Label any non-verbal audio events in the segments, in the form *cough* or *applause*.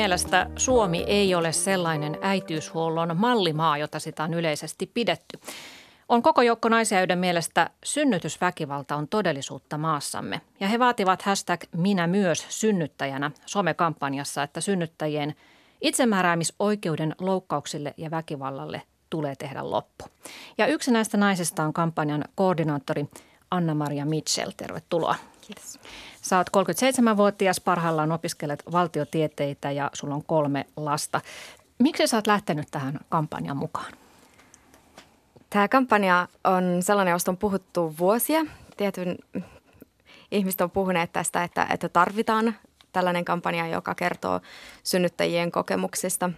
mielestä Suomi ei ole sellainen äitiyshuollon mallimaa, jota sitä on yleisesti pidetty. On koko joukko naisia, joiden mielestä synnytysväkivalta on todellisuutta maassamme. Ja he vaativat hashtag minä myös synnyttäjänä somekampanjassa, että synnyttäjien itsemääräämisoikeuden loukkauksille ja väkivallalle tulee tehdä loppu. Ja yksi näistä naisista on kampanjan koordinaattori Anna-Maria Mitchell. Tervetuloa. Kiitos. Sä oot 37-vuotias, parhaillaan opiskelet valtiotieteitä ja sulla on kolme lasta. Miksi sä oot lähtenyt tähän kampanjan mukaan? Tämä kampanja on sellainen, josta on puhuttu vuosia. Tietyn ihmiset on puhuneet tästä, että, että tarvitaan tällainen kampanja, joka kertoo synnyttäjien kokemuksista.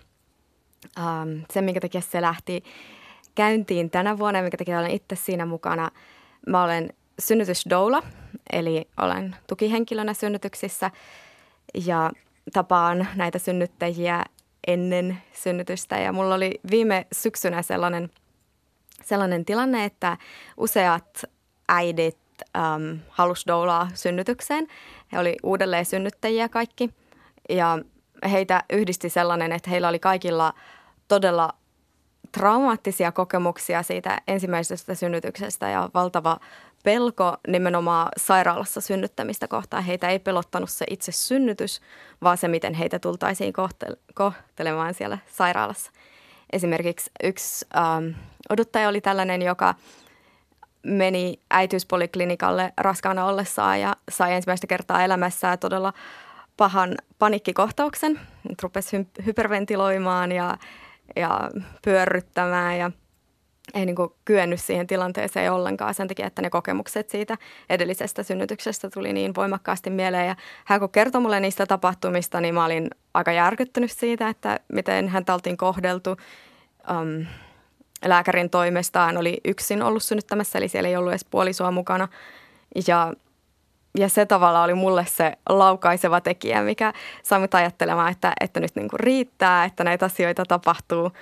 Ähm, se, minkä takia se lähti käyntiin tänä vuonna ja minkä takia olen itse siinä mukana. Mä olen synnytysdoula, eli olen tukihenkilönä synnytyksissä ja tapaan näitä synnyttäjiä ennen synnytystä. Ja mulla oli viime syksynä sellainen, sellainen tilanne, että useat äidit äm, halusi doulaa synnytykseen. He oli uudelleen synnyttäjiä kaikki ja heitä yhdisti sellainen, että heillä oli kaikilla todella traumaattisia kokemuksia siitä ensimmäisestä synnytyksestä ja valtava pelko nimenomaan sairaalassa synnyttämistä kohtaan. Heitä ei pelottanut se itse synnytys, vaan se, miten heitä tultaisiin kohtelemaan siellä sairaalassa. Esimerkiksi yksi ähm, odottaja oli tällainen, joka meni äitiyspoliklinikalle raskaana ollessaan ja sai ensimmäistä kertaa elämässään todella pahan panikkikohtauksen. Rupesi hyperventiloimaan ja, ja pyörryttämään ja – ei niin kuin kyennyt siihen tilanteeseen ollenkaan sen takia, että ne kokemukset siitä edellisestä synnytyksestä tuli niin voimakkaasti mieleen. Ja hän kun kertoi mulle niistä tapahtumista, niin mä olin aika järkyttynyt siitä, että miten häntä oltiin kohdeltu. Um, lääkärin toimesta hän oli yksin ollut synnyttämässä, eli siellä ei ollut edes puolisoa mukana. Ja, ja se tavalla oli mulle se laukaiseva tekijä, mikä sai mut ajattelemaan, että, että nyt niin kuin riittää, että näitä asioita tapahtuu –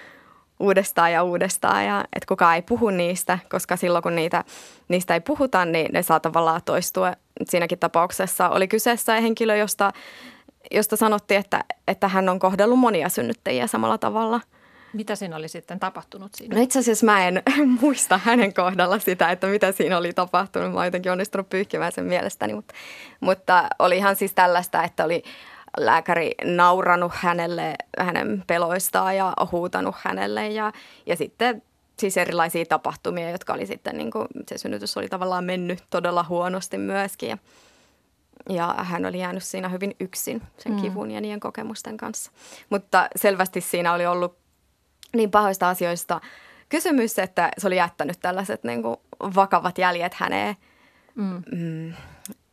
uudestaan ja uudestaan ja että kukaan ei puhu niistä, koska silloin kun niitä, niistä ei puhuta, niin ne saa tavallaan toistua. Siinäkin tapauksessa oli kyseessä henkilö, josta, josta sanottiin, että, että hän on kohdellut monia synnyttäjiä samalla tavalla. Mitä siinä oli sitten tapahtunut siinä? No itse asiassa mä en *laughs* muista hänen kohdalla sitä, että mitä siinä oli tapahtunut. Mä oon jotenkin onnistunut pyyhkimään sen mielestäni, mutta, mutta oli ihan siis tällaista, että oli lääkäri nauranut hänelle hänen peloistaan ja huutanut hänelle ja, ja sitten siis erilaisia tapahtumia, jotka oli sitten niin kuin, se synnytys oli tavallaan mennyt todella huonosti myöskin ja, ja hän oli jäänyt siinä hyvin yksin sen mm. kivun ja niiden kokemusten kanssa. Mutta selvästi siinä oli ollut niin pahoista asioista kysymys, että se oli jättänyt tällaiset niin kuin vakavat jäljet häneen. Mm. Mm,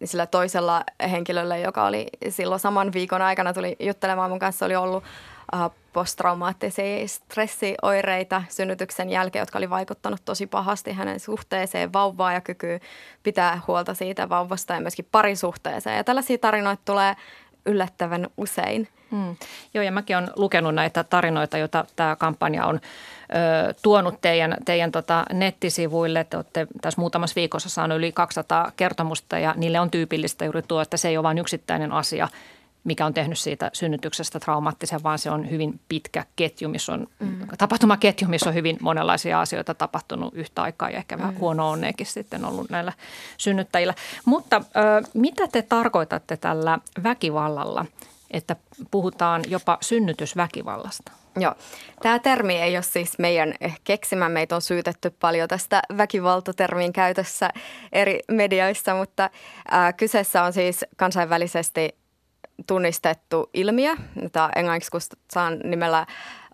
sillä toisella henkilöllä, joka oli silloin saman viikon aikana tuli juttelemaan mun kanssa, oli ollut uh, posttraumaattisia stressioireita synnytyksen jälkeen, jotka oli vaikuttanut tosi pahasti hänen suhteeseen vauvaa ja kykyy pitää huolta siitä vauvasta ja myöskin parisuhteeseen. Ja tällaisia tarinoita tulee yllättävän usein. Mm. Joo, ja mäkin olen lukenut näitä tarinoita, joita tämä kampanja on ö, tuonut teidän, teidän tota nettisivuille. Te olette tässä muutamassa viikossa saanut yli 200 kertomusta ja niille on tyypillistä juuri tuo, että se ei ole vain yksittäinen asia, mikä on tehnyt siitä synnytyksestä traumaattisen, vaan se on hyvin pitkä ketju, missä on mm. tapahtumaketju, missä on hyvin monenlaisia asioita tapahtunut yhtä aikaa ja ehkä vähän mm. huono onneekin sitten ollut näillä synnyttäjillä. Mutta ö, mitä te tarkoitatte tällä väkivallalla, että puhutaan jopa synnytysväkivallasta? Joo. Tämä termi ei ole siis meidän keksimä. Meitä on syytetty paljon tästä väkivaltatermin käytössä eri medioissa, mutta äh, kyseessä on siis kansainvälisesti tunnistettu ilmiö, jota englanniksi kutsutaan nimellä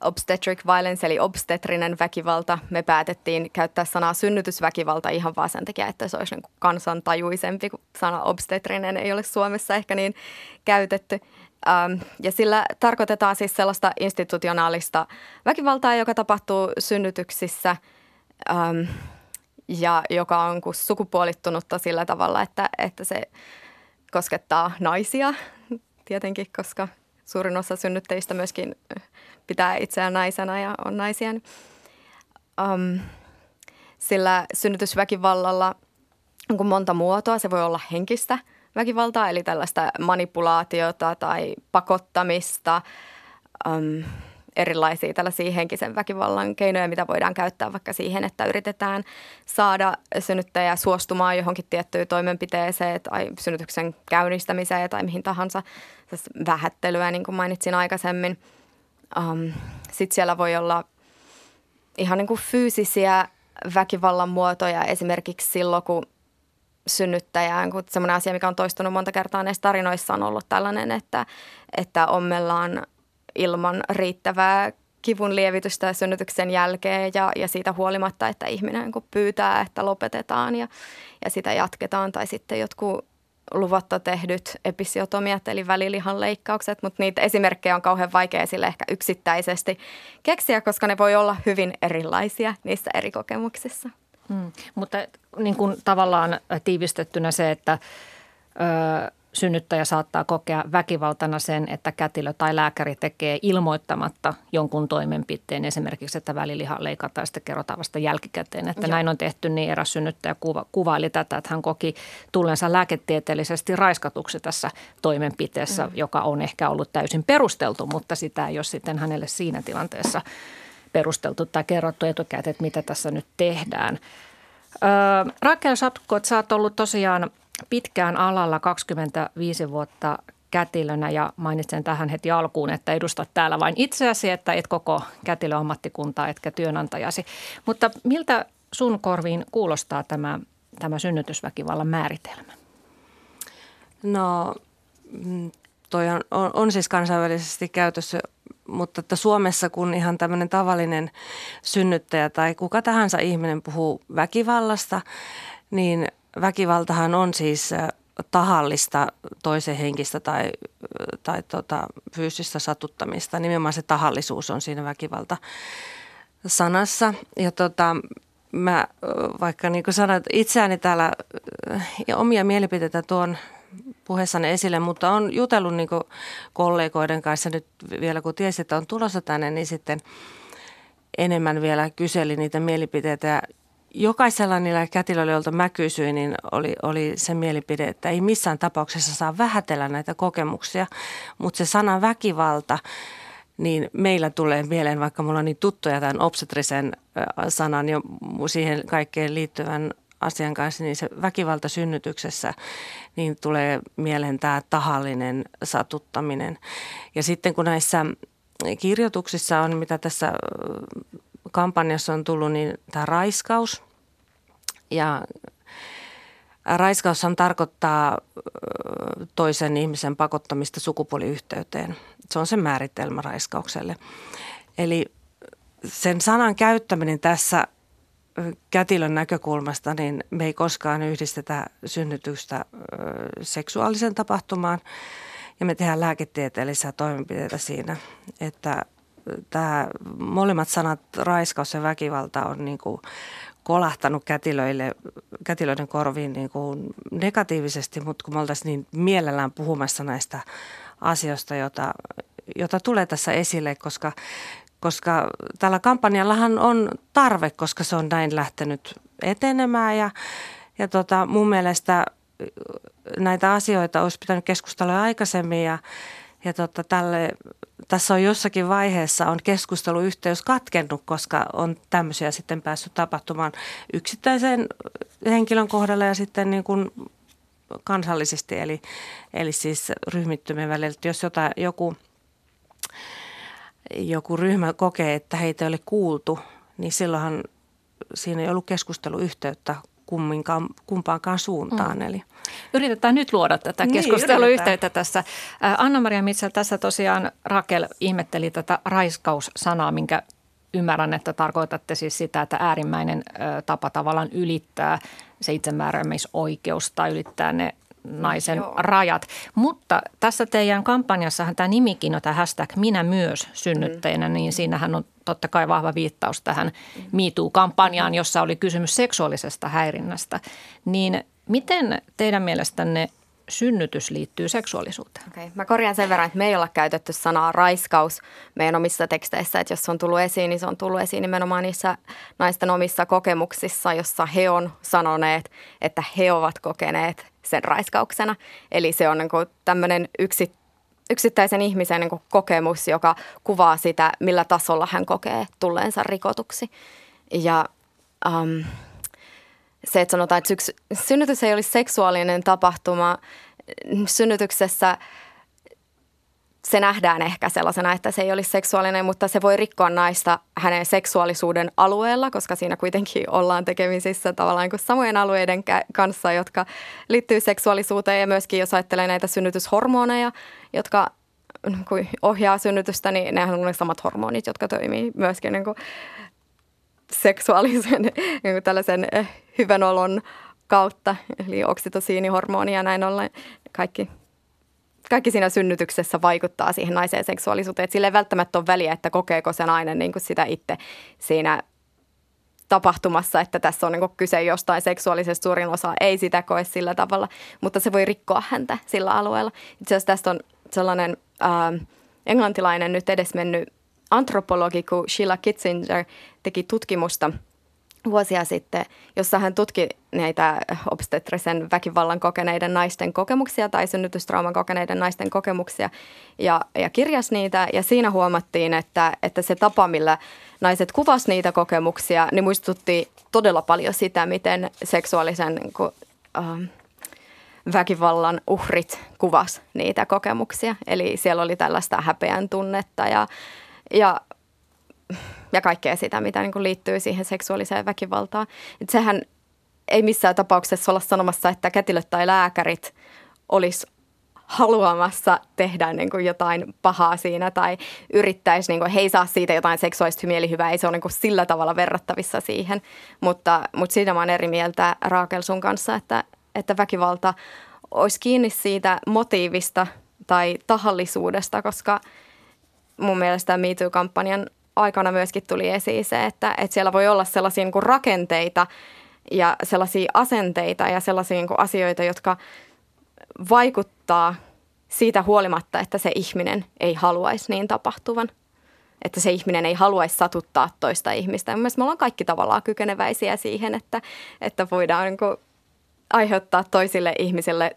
obstetric violence, eli obstetrinen väkivalta. Me päätettiin käyttää sanaa synnytysväkivalta ihan vaan sen takia, että se olisi niin kansantajuisempi, kun sana obstetrinen ei ole Suomessa ehkä niin käytetty. Ähm, ja sillä tarkoitetaan siis sellaista institutionaalista väkivaltaa, joka tapahtuu synnytyksissä ähm, ja joka on sukupuolittunutta sillä tavalla, että, että se koskettaa naisia tietenkin, koska suurin osa synnyttäjistä myöskin pitää itseään naisena ja on naisia. Um, sillä synnytysväkivallalla on monta muotoa. Se voi olla henkistä väkivaltaa, eli tällaista manipulaatiota tai pakottamista, um, erilaisia tällaisia henkisen väkivallan keinoja, mitä voidaan käyttää vaikka siihen, että yritetään saada synnyttäjä suostumaan johonkin tiettyyn toimenpiteeseen tai synnytyksen käynnistämiseen tai mihin tahansa. Vähättelyä, niin kuin mainitsin aikaisemmin. Um, Sitten siellä voi olla ihan niin kuin fyysisiä väkivallan muotoja esimerkiksi silloin, kun synnyttäjään, kun semmoinen asia, mikä on toistunut monta kertaa näissä tarinoissa on ollut tällainen, että, että ommellaan ilman riittävää kivun lievitystä synnytyksen jälkeen ja, ja siitä huolimatta, että ihminen kun pyytää, että lopetetaan ja, ja sitä jatketaan. Tai sitten jotkut luvatta tehdyt episiotomiat eli välilihan leikkaukset, mutta niitä esimerkkejä on kauhean vaikea sille ehkä yksittäisesti keksiä, koska ne voi olla hyvin erilaisia niissä eri kokemuksissa. Hmm, mutta niin kuin tavallaan tiivistettynä se, että ö, synnyttäjä saattaa kokea väkivaltana sen, että kätilö tai lääkäri tekee ilmoittamatta jonkun toimenpiteen, esimerkiksi että väliliha leikataan ja sitten kerrotaan vasta jälkikäteen, että Joo. näin on tehty, niin eräs synnyttäjä kuva, kuvaili tätä, että hän koki tullensa lääketieteellisesti raiskatuksi tässä toimenpiteessä, mm. joka on ehkä ollut täysin perusteltu, mutta sitä ei ole sitten hänelle siinä tilanteessa perusteltu tai kerrottu etukäteen, että mitä tässä nyt tehdään. Öö, Rakel Satko, sä oot ollut tosiaan – pitkään alalla 25 vuotta kätilönä ja mainitsen tähän heti alkuun, että edustat täällä vain itseäsi, että et koko kätilöammattikuntaa etkä työnantajasi. Mutta miltä sun korviin kuulostaa tämä, tämä synnytysväkivallan määritelmä? No mm, toi on, on, on siis kansainvälisesti käytössä, mutta että Suomessa kun ihan tämmöinen tavallinen synnyttäjä tai kuka tahansa ihminen puhuu väkivallasta, niin – väkivaltahan on siis tahallista toisen henkistä tai, tai tota, fyysistä satuttamista. Nimenomaan se tahallisuus on siinä väkivalta sanassa. Ja tota, mä vaikka niin kuin sanoin, itseäni täällä ja omia mielipiteitä tuon puheessani esille, mutta on jutellut niin kollegoiden kanssa nyt vielä, kun tiesi, että on tulossa tänne, niin sitten enemmän vielä kyseli niitä mielipiteitä. Jokaisella niillä kätilöillä, joilta mä kysyin, niin oli, oli se mielipide, että ei missään tapauksessa saa vähätellä näitä kokemuksia, mutta se sana väkivalta, niin meillä tulee mieleen, vaikka mulla on niin tuttuja tämän obstetrisen sanan ja siihen kaikkeen liittyvän asian kanssa, niin se väkivalta synnytyksessä, niin tulee mieleen tämä tahallinen satuttaminen. Ja sitten kun näissä kirjoituksissa on, mitä tässä kampanjassa on tullut, niin tämä raiskaus. Ja raiskaushan tarkoittaa toisen ihmisen pakottamista sukupuoliyhteyteen. Se on se määritelmä raiskaukselle. Eli sen sanan käyttäminen tässä kätilön näkökulmasta, niin me ei koskaan yhdistetä synnytystä seksuaalisen tapahtumaan. Ja me tehdään lääketieteellisiä toimenpiteitä siinä, että tämä molemmat sanat, raiskaus ja väkivalta, on niin kuin kolahtanut kätilöille, kätilöiden korviin niin kuin negatiivisesti, mutta kun me oltaisiin niin mielellään puhumassa näistä asioista, jota, jota tulee tässä esille, koska, koska tällä kampanjallahan on tarve, koska se on näin lähtenyt etenemään ja, ja tota, mun mielestä näitä asioita olisi pitänyt keskustella aikaisemmin ja, ja tota, tälle tässä on jossakin vaiheessa on keskusteluyhteys katkennut, koska on tämmöisiä sitten päässyt tapahtumaan yksittäisen henkilön kohdalla ja sitten niin kuin kansallisesti, eli, eli siis ryhmittymien välillä. Jos jota, joku, joku ryhmä kokee, että heitä ei ole kuultu, niin silloinhan siinä ei ollut keskusteluyhteyttä kumminkaan, kumpaankaan suuntaan. Mm. Eli. Yritetään nyt luoda tätä niin, keskusteluyhteyttä tässä. Anna-Maria Mitsel, tässä tosiaan Rakel ihmetteli tätä raiskaussanaa, minkä ymmärrän, että tarkoitatte siis sitä, että äärimmäinen tapa tavallaan ylittää se itsemääräämisoikeus tai ylittää ne naisen Joo. rajat. Mutta tässä teidän kampanjassahan tämä nimikin on tämä hashtag minä myös synnyttäjänä, mm. niin siinähän on totta kai vahva viittaus tähän mm. MeToo-kampanjaan, jossa oli kysymys seksuaalisesta häirinnästä. Niin miten teidän mielestänne synnytys liittyy seksuaalisuuteen. Okay. Mä korjaan sen verran, että me ei olla käytetty sanaa raiskaus meidän omissa teksteissä, että jos se on tullut esiin, niin se on tullut esiin nimenomaan niissä naisten omissa kokemuksissa, jossa he on sanoneet, että he ovat kokeneet sen raiskauksena. Eli se on niin tämmöinen yksi, yksittäisen ihmisen niin kokemus, joka kuvaa sitä, millä tasolla hän kokee tulleensa rikotuksi. Ja um, se, että sanotaan, että syks, synnytys ei olisi seksuaalinen tapahtuma. Synnytyksessä se nähdään ehkä sellaisena, että se ei olisi seksuaalinen, mutta se voi rikkoa naista hänen seksuaalisuuden alueella, koska siinä kuitenkin ollaan tekemisissä tavallaan kuin samojen alueiden kanssa, jotka liittyy seksuaalisuuteen. Ja myöskin jos ajattelee näitä synnytyshormoneja, jotka kun ohjaa synnytystä, niin nehän on ne samat hormonit, jotka toimii myöskin niin kuin seksuaalisen *laughs* niin tällaisen eh, hyvän olon kautta, eli oksitosiinihormoni ja näin ollen kaikki, kaikki siinä synnytyksessä vaikuttaa siihen naiseen seksuaalisuuteen. Sillä ei välttämättä ole väliä, että kokeeko se nainen niin kuin sitä itse siinä tapahtumassa, että tässä on niin kyse jostain seksuaalisesta suurin osa ei sitä koe sillä tavalla, mutta se voi rikkoa häntä sillä alueella. Itse asiassa tästä on sellainen ää, englantilainen nyt edesmennyt antropologi kuin Sheila Kitzinger teki tutkimusta vuosia sitten, jossa hän tutki näitä obstetrisen väkivallan kokeneiden naisten kokemuksia tai synnytystrauman kokeneiden naisten kokemuksia ja, ja kirjasi niitä. Ja siinä huomattiin, että, että se tapa, millä naiset kuvasi niitä kokemuksia, niin muistutti todella paljon sitä, miten seksuaalisen äh, väkivallan uhrit kuvas niitä kokemuksia. Eli siellä oli tällaista häpeän tunnetta ja ja, ja kaikkea sitä, mitä niin kuin liittyy siihen seksuaaliseen väkivaltaan. Et sehän ei missään tapauksessa olla sanomassa, että kätilöt tai lääkärit olisi haluamassa tehdä niin kuin jotain pahaa siinä tai yrittäisi, niin kuin, he ei saa siitä jotain seksuaalista mielihyvää, ei se ole niin kuin sillä tavalla verrattavissa siihen. Mutta, mutta siitä mä eri mieltä Raakel sun kanssa, että, että väkivalta olisi kiinni siitä motiivista tai tahallisuudesta, koska – mun mielestä MeToo-kampanjan aikana myöskin tuli esiin se, että, että siellä voi olla sellaisia niin kuin rakenteita ja sellaisia asenteita ja sellaisia niin kuin asioita, jotka vaikuttaa siitä huolimatta, että se ihminen ei haluaisi niin tapahtuvan. Että se ihminen ei haluaisi satuttaa toista ihmistä. Mielestäni me ollaan kaikki tavallaan kykeneväisiä siihen, että, että voidaan niin kuin aiheuttaa toisille ihmisille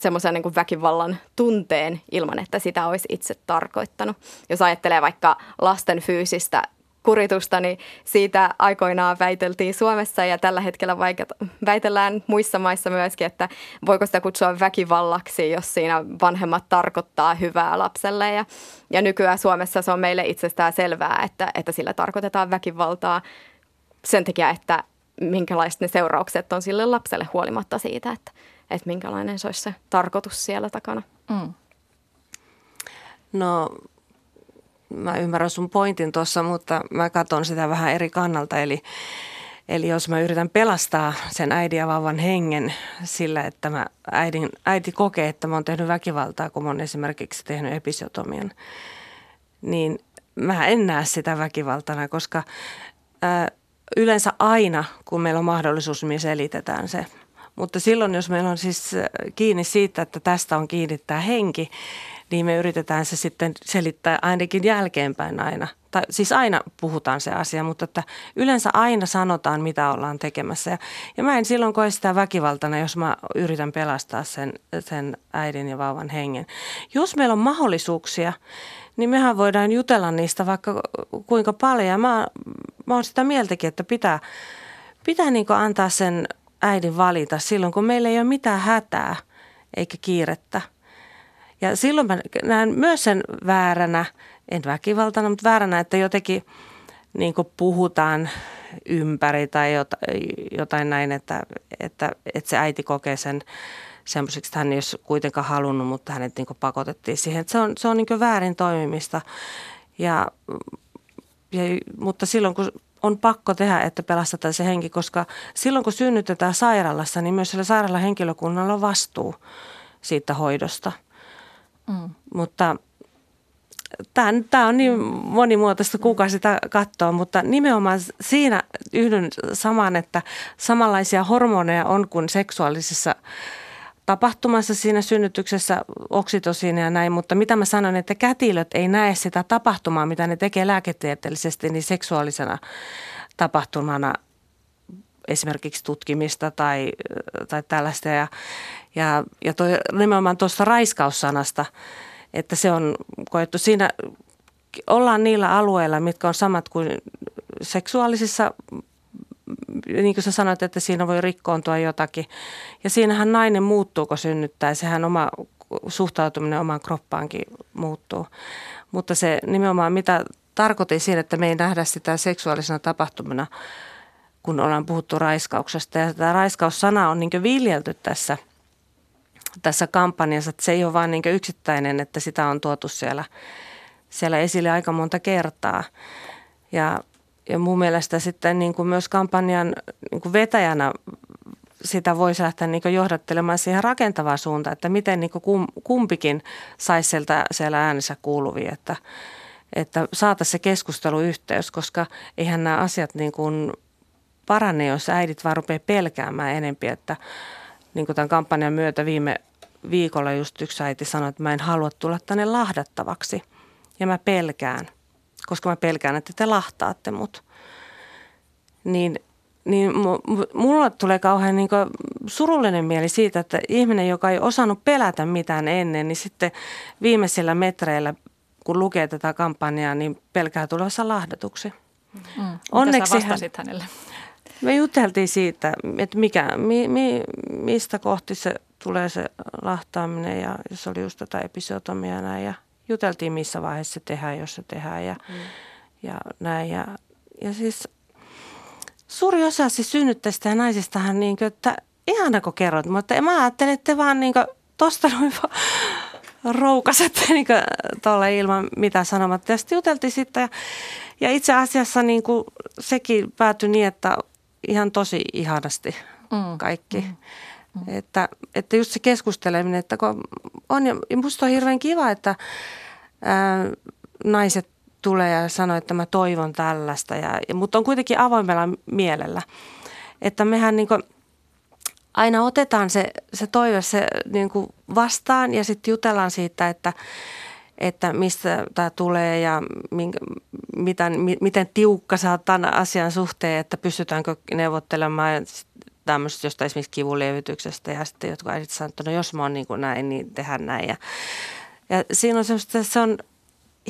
semmoisen niin väkivallan tunteen ilman, että sitä olisi itse tarkoittanut. Jos ajattelee vaikka lasten fyysistä kuritusta, niin siitä aikoinaan väiteltiin Suomessa ja tällä hetkellä väitellään muissa maissa myöskin, että voiko sitä kutsua väkivallaksi, jos siinä vanhemmat tarkoittaa hyvää lapselle. Ja, ja nykyään Suomessa se on meille itsestään selvää, että, että sillä tarkoitetaan väkivaltaa sen takia, että minkälaiset ne seuraukset on sille lapselle huolimatta siitä, että, että minkälainen se olisi se tarkoitus siellä takana. Mm. No mä ymmärrän sun pointin tuossa, mutta mä katson sitä vähän eri kannalta. Eli, eli jos mä yritän pelastaa sen äidin ja vauvan hengen sillä, että mä äidin, äiti kokee, että mä oon tehnyt väkivaltaa, kun mä oon esimerkiksi tehnyt episiotomian, niin mä en näe sitä väkivaltana, koska ää, yleensä aina, kun meillä on mahdollisuus, me selitetään se – mutta silloin, jos meillä on siis äh, kiinni siitä, että tästä on kiinni tämä henki, niin me yritetään se sitten selittää ainakin jälkeenpäin aina. Tai siis aina puhutaan se asia, mutta että yleensä aina sanotaan, mitä ollaan tekemässä. Ja, ja mä en silloin koe sitä väkivaltana, jos mä yritän pelastaa sen, sen äidin ja vauvan hengen. Jos meillä on mahdollisuuksia, niin mehän voidaan jutella niistä vaikka kuinka paljon. Ja mä, mä oon sitä mieltäkin, että pitää, pitää niin antaa sen äidin valita silloin, kun meillä ei ole mitään hätää eikä kiirettä. Ja silloin mä näen myös sen vääränä, en väkivaltana, mutta vääränä, että jotenkin niin puhutaan ympäri tai jotain näin, että, että, että se äiti kokee sen semmoiseksi, että hän ei olisi kuitenkaan halunnut, mutta hänet niin pakotettiin siihen. Että se on, se on niin väärin toimimista. Ja, ja, mutta silloin kun on pakko tehdä, että pelastetaan se henki, koska silloin kun synnytetään sairaalassa, niin myös sillä sairaalan henkilökunnalla on vastuu siitä hoidosta. Mm. Mutta tämä on niin monimuotoista, kuka sitä katsoo, mutta nimenomaan siinä yhdyn samaan, että samanlaisia hormoneja on kuin seksuaalisessa tapahtumassa siinä synnytyksessä oksitosiina ja näin, mutta mitä mä sanon, että kätilöt ei näe sitä tapahtumaa, mitä ne tekee lääketieteellisesti, niin seksuaalisena tapahtumana esimerkiksi tutkimista tai, tai tällaista. Ja, ja, ja toi, nimenomaan tuosta raiskaussanasta, että se on koettu siinä, ollaan niillä alueilla, mitkä on samat kuin seksuaalisissa niin kuin sä sanoit, että siinä voi rikkoontua jotakin. Ja siinähän nainen muuttuu, kun synnyttää. Sehän oma suhtautuminen omaan kroppaankin muuttuu. Mutta se nimenomaan, mitä tarkoitin siinä, että me ei nähdä sitä seksuaalisena tapahtumana, kun ollaan puhuttu raiskauksesta. Ja tämä raiskaussana on niin viljelty tässä, tässä kampanjassa. Että se ei ole vain niin yksittäinen, että sitä on tuotu siellä, siellä esille aika monta kertaa. Ja ja mun mielestä sitten niin kuin myös kampanjan niin kuin vetäjänä sitä voisi lähteä niin kuin johdattelemaan siihen rakentavaan suuntaan, että miten niin kuin kumpikin saisi sieltä siellä äänessä kuuluvia, että, että saataisiin se keskusteluyhteys, koska eihän nämä asiat niin kuin parane, jos äidit vaan rupeaa pelkäämään enempi, että niin kuin tämän kampanjan myötä viime viikolla just yksi äiti sanoi, että mä en halua tulla tänne lahdattavaksi. Ja mä pelkään – koska mä pelkään, että te lahtaatte mut. Niin, niin mulla tulee kauhean niin surullinen mieli siitä, että ihminen, joka ei osannut pelätä mitään ennen, niin sitten viimeisillä metreillä, kun lukee tätä kampanjaa, niin pelkää tulossa lahdatuksi. Mm. Onneksi Mitä sä hän, hänelle? Me juteltiin siitä, että mikä, mi, mi, mistä kohti se tulee se lahtaaminen ja jos oli just tätä episiotomia näin ja juteltiin missä vaiheessa se tehdään, jos se tehdään ja, mm. ja näin. Ja, ja siis suuri osa siis synnyttäjistä ja naisistahan niin kuin, että ihana kun kerrot, mutta mä ajattelin, että te vaan niin tosta noin vaan roukasette niin tuolle ilman mitään sanomatta. Ja sitten juteltiin sitten ja, ja itse asiassa niin kuin sekin päätyi niin, että ihan tosi ihanasti mm. kaikki. Mm. Mm. Että, että just se keskusteleminen, että kun on, ja musta on hirveän kiva, että ää, naiset tulee ja sanoo, että mä toivon tällaista, ja, ja, mutta on kuitenkin avoimella mielellä. Että mehän niin kuin, aina otetaan se, se toive se niin kuin vastaan ja sitten jutellaan siitä, että, että mistä tämä tulee ja minkä, miten, miten tiukka oot tämän asian suhteen, että pystytäänkö neuvottelemaan tämmöisestä jostain esimerkiksi kivunlievityksestä ja sitten jotkut äidit sanoo, että no jos mä oon niin kuin näin, niin tehdään näin. Ja, ja siinä on semmoista, se on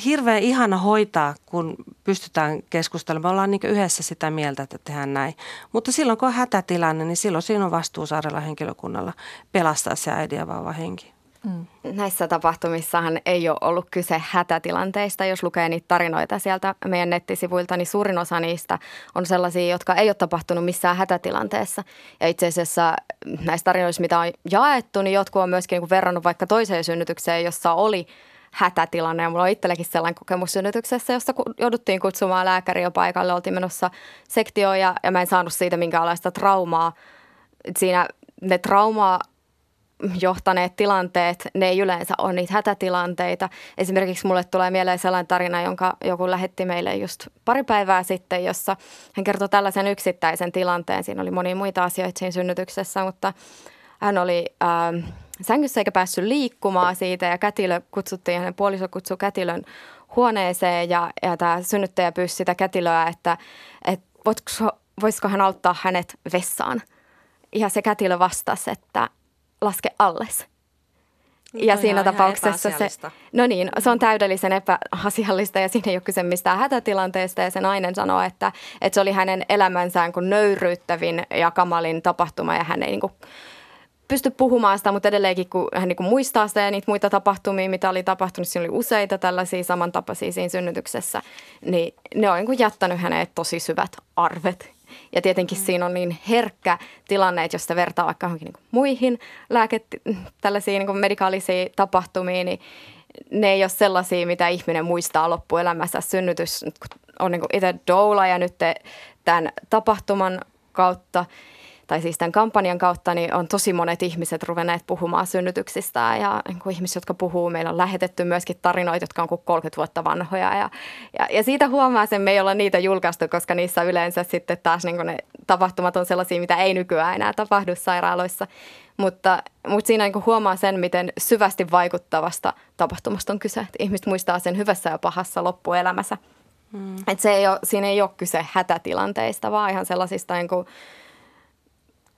hirveän ihana hoitaa, kun pystytään keskustelemaan. Me ollaan niin yhdessä sitä mieltä, että tehdään näin. Mutta silloin kun on hätätilanne, niin silloin siinä on vastuu saarella henkilökunnalla pelastaa se äidin ja vauva henki. Mm. Näissä tapahtumissahan ei ole ollut kyse hätätilanteista. Jos lukee niitä tarinoita sieltä meidän nettisivuilta, niin suurin osa niistä on sellaisia, jotka ei ole tapahtunut missään hätätilanteessa. Ja itse asiassa näistä tarinoista, mitä on jaettu, niin jotkut on myöskin niin verrannut vaikka toiseen synnytykseen, jossa oli hätätilanne. Ja mulla on itselläkin sellainen kokemus synnytyksessä, jossa jouduttiin kutsumaan lääkäriä paikalle. Oltiin menossa sektioon ja, ja mä en saanut siitä minkäänlaista traumaa. Siinä ne traumaa johtaneet tilanteet, ne ei yleensä ole niitä hätätilanteita. Esimerkiksi mulle tulee mieleen sellainen tarina, jonka joku lähetti meille just pari päivää sitten, jossa hän kertoi tällaisen yksittäisen tilanteen. Siinä oli monia muita asioita siinä synnytyksessä, mutta hän oli äh, sängyssä eikä päässyt liikkumaan siitä ja kätilö kutsuttiin, hänen puoliso kutsui kätilön huoneeseen ja, ja tämä synnyttäjä pyysi sitä kätilöä, että, että voisiko, voisiko hän auttaa hänet vessaan. Ja se kätilö vastasi, että laske alles. Ja no, siinä tapauksessa se, no niin, se on täydellisen epäasiallista ja siinä ei ole kyse mistään hätätilanteesta. Ja se nainen sanoo, että, että se oli hänen elämänsään kuin nöyryyttävin ja kamalin tapahtuma. Ja hän ei niin kuin pysty puhumaan sitä, mutta edelleenkin kun hän niin kuin muistaa sitä ja niitä muita tapahtumia, mitä oli tapahtunut, siinä oli useita tällaisia samantapaisia siinä synnytyksessä, niin ne on niin kuin jättänyt hänet tosi syvät arvet ja tietenkin mm. siinä on niin herkkä tilanne, että jos sitä vertaa vaikka johonkin niin muihin lääke, tällaisiin niin medikaalisiin tapahtumiin, niin ne ei ole sellaisia, mitä ihminen muistaa loppuelämässä. Synnytys on niin itse doula ja nyt tämän tapahtuman kautta – tai siis tämän kampanjan kautta, niin on tosi monet ihmiset ruvenneet puhumaan synnytyksistä ja niin kuin ihmiset, jotka puhuu, meillä on lähetetty myöskin tarinoita, jotka on kuin 30 vuotta vanhoja ja, ja, ja siitä huomaa sen, me ei olla niitä julkaistu, koska niissä yleensä sitten taas niin kuin ne tapahtumat on sellaisia, mitä ei nykyään enää tapahdu sairaaloissa. Mutta, mutta siinä niin huomaa sen, miten syvästi vaikuttavasta tapahtumasta on kyse. Että ihmiset muistaa sen hyvässä ja pahassa loppuelämässä. Mm. Että se ei ole, siinä ei ole kyse hätätilanteista, vaan ihan sellaisista niin kuin,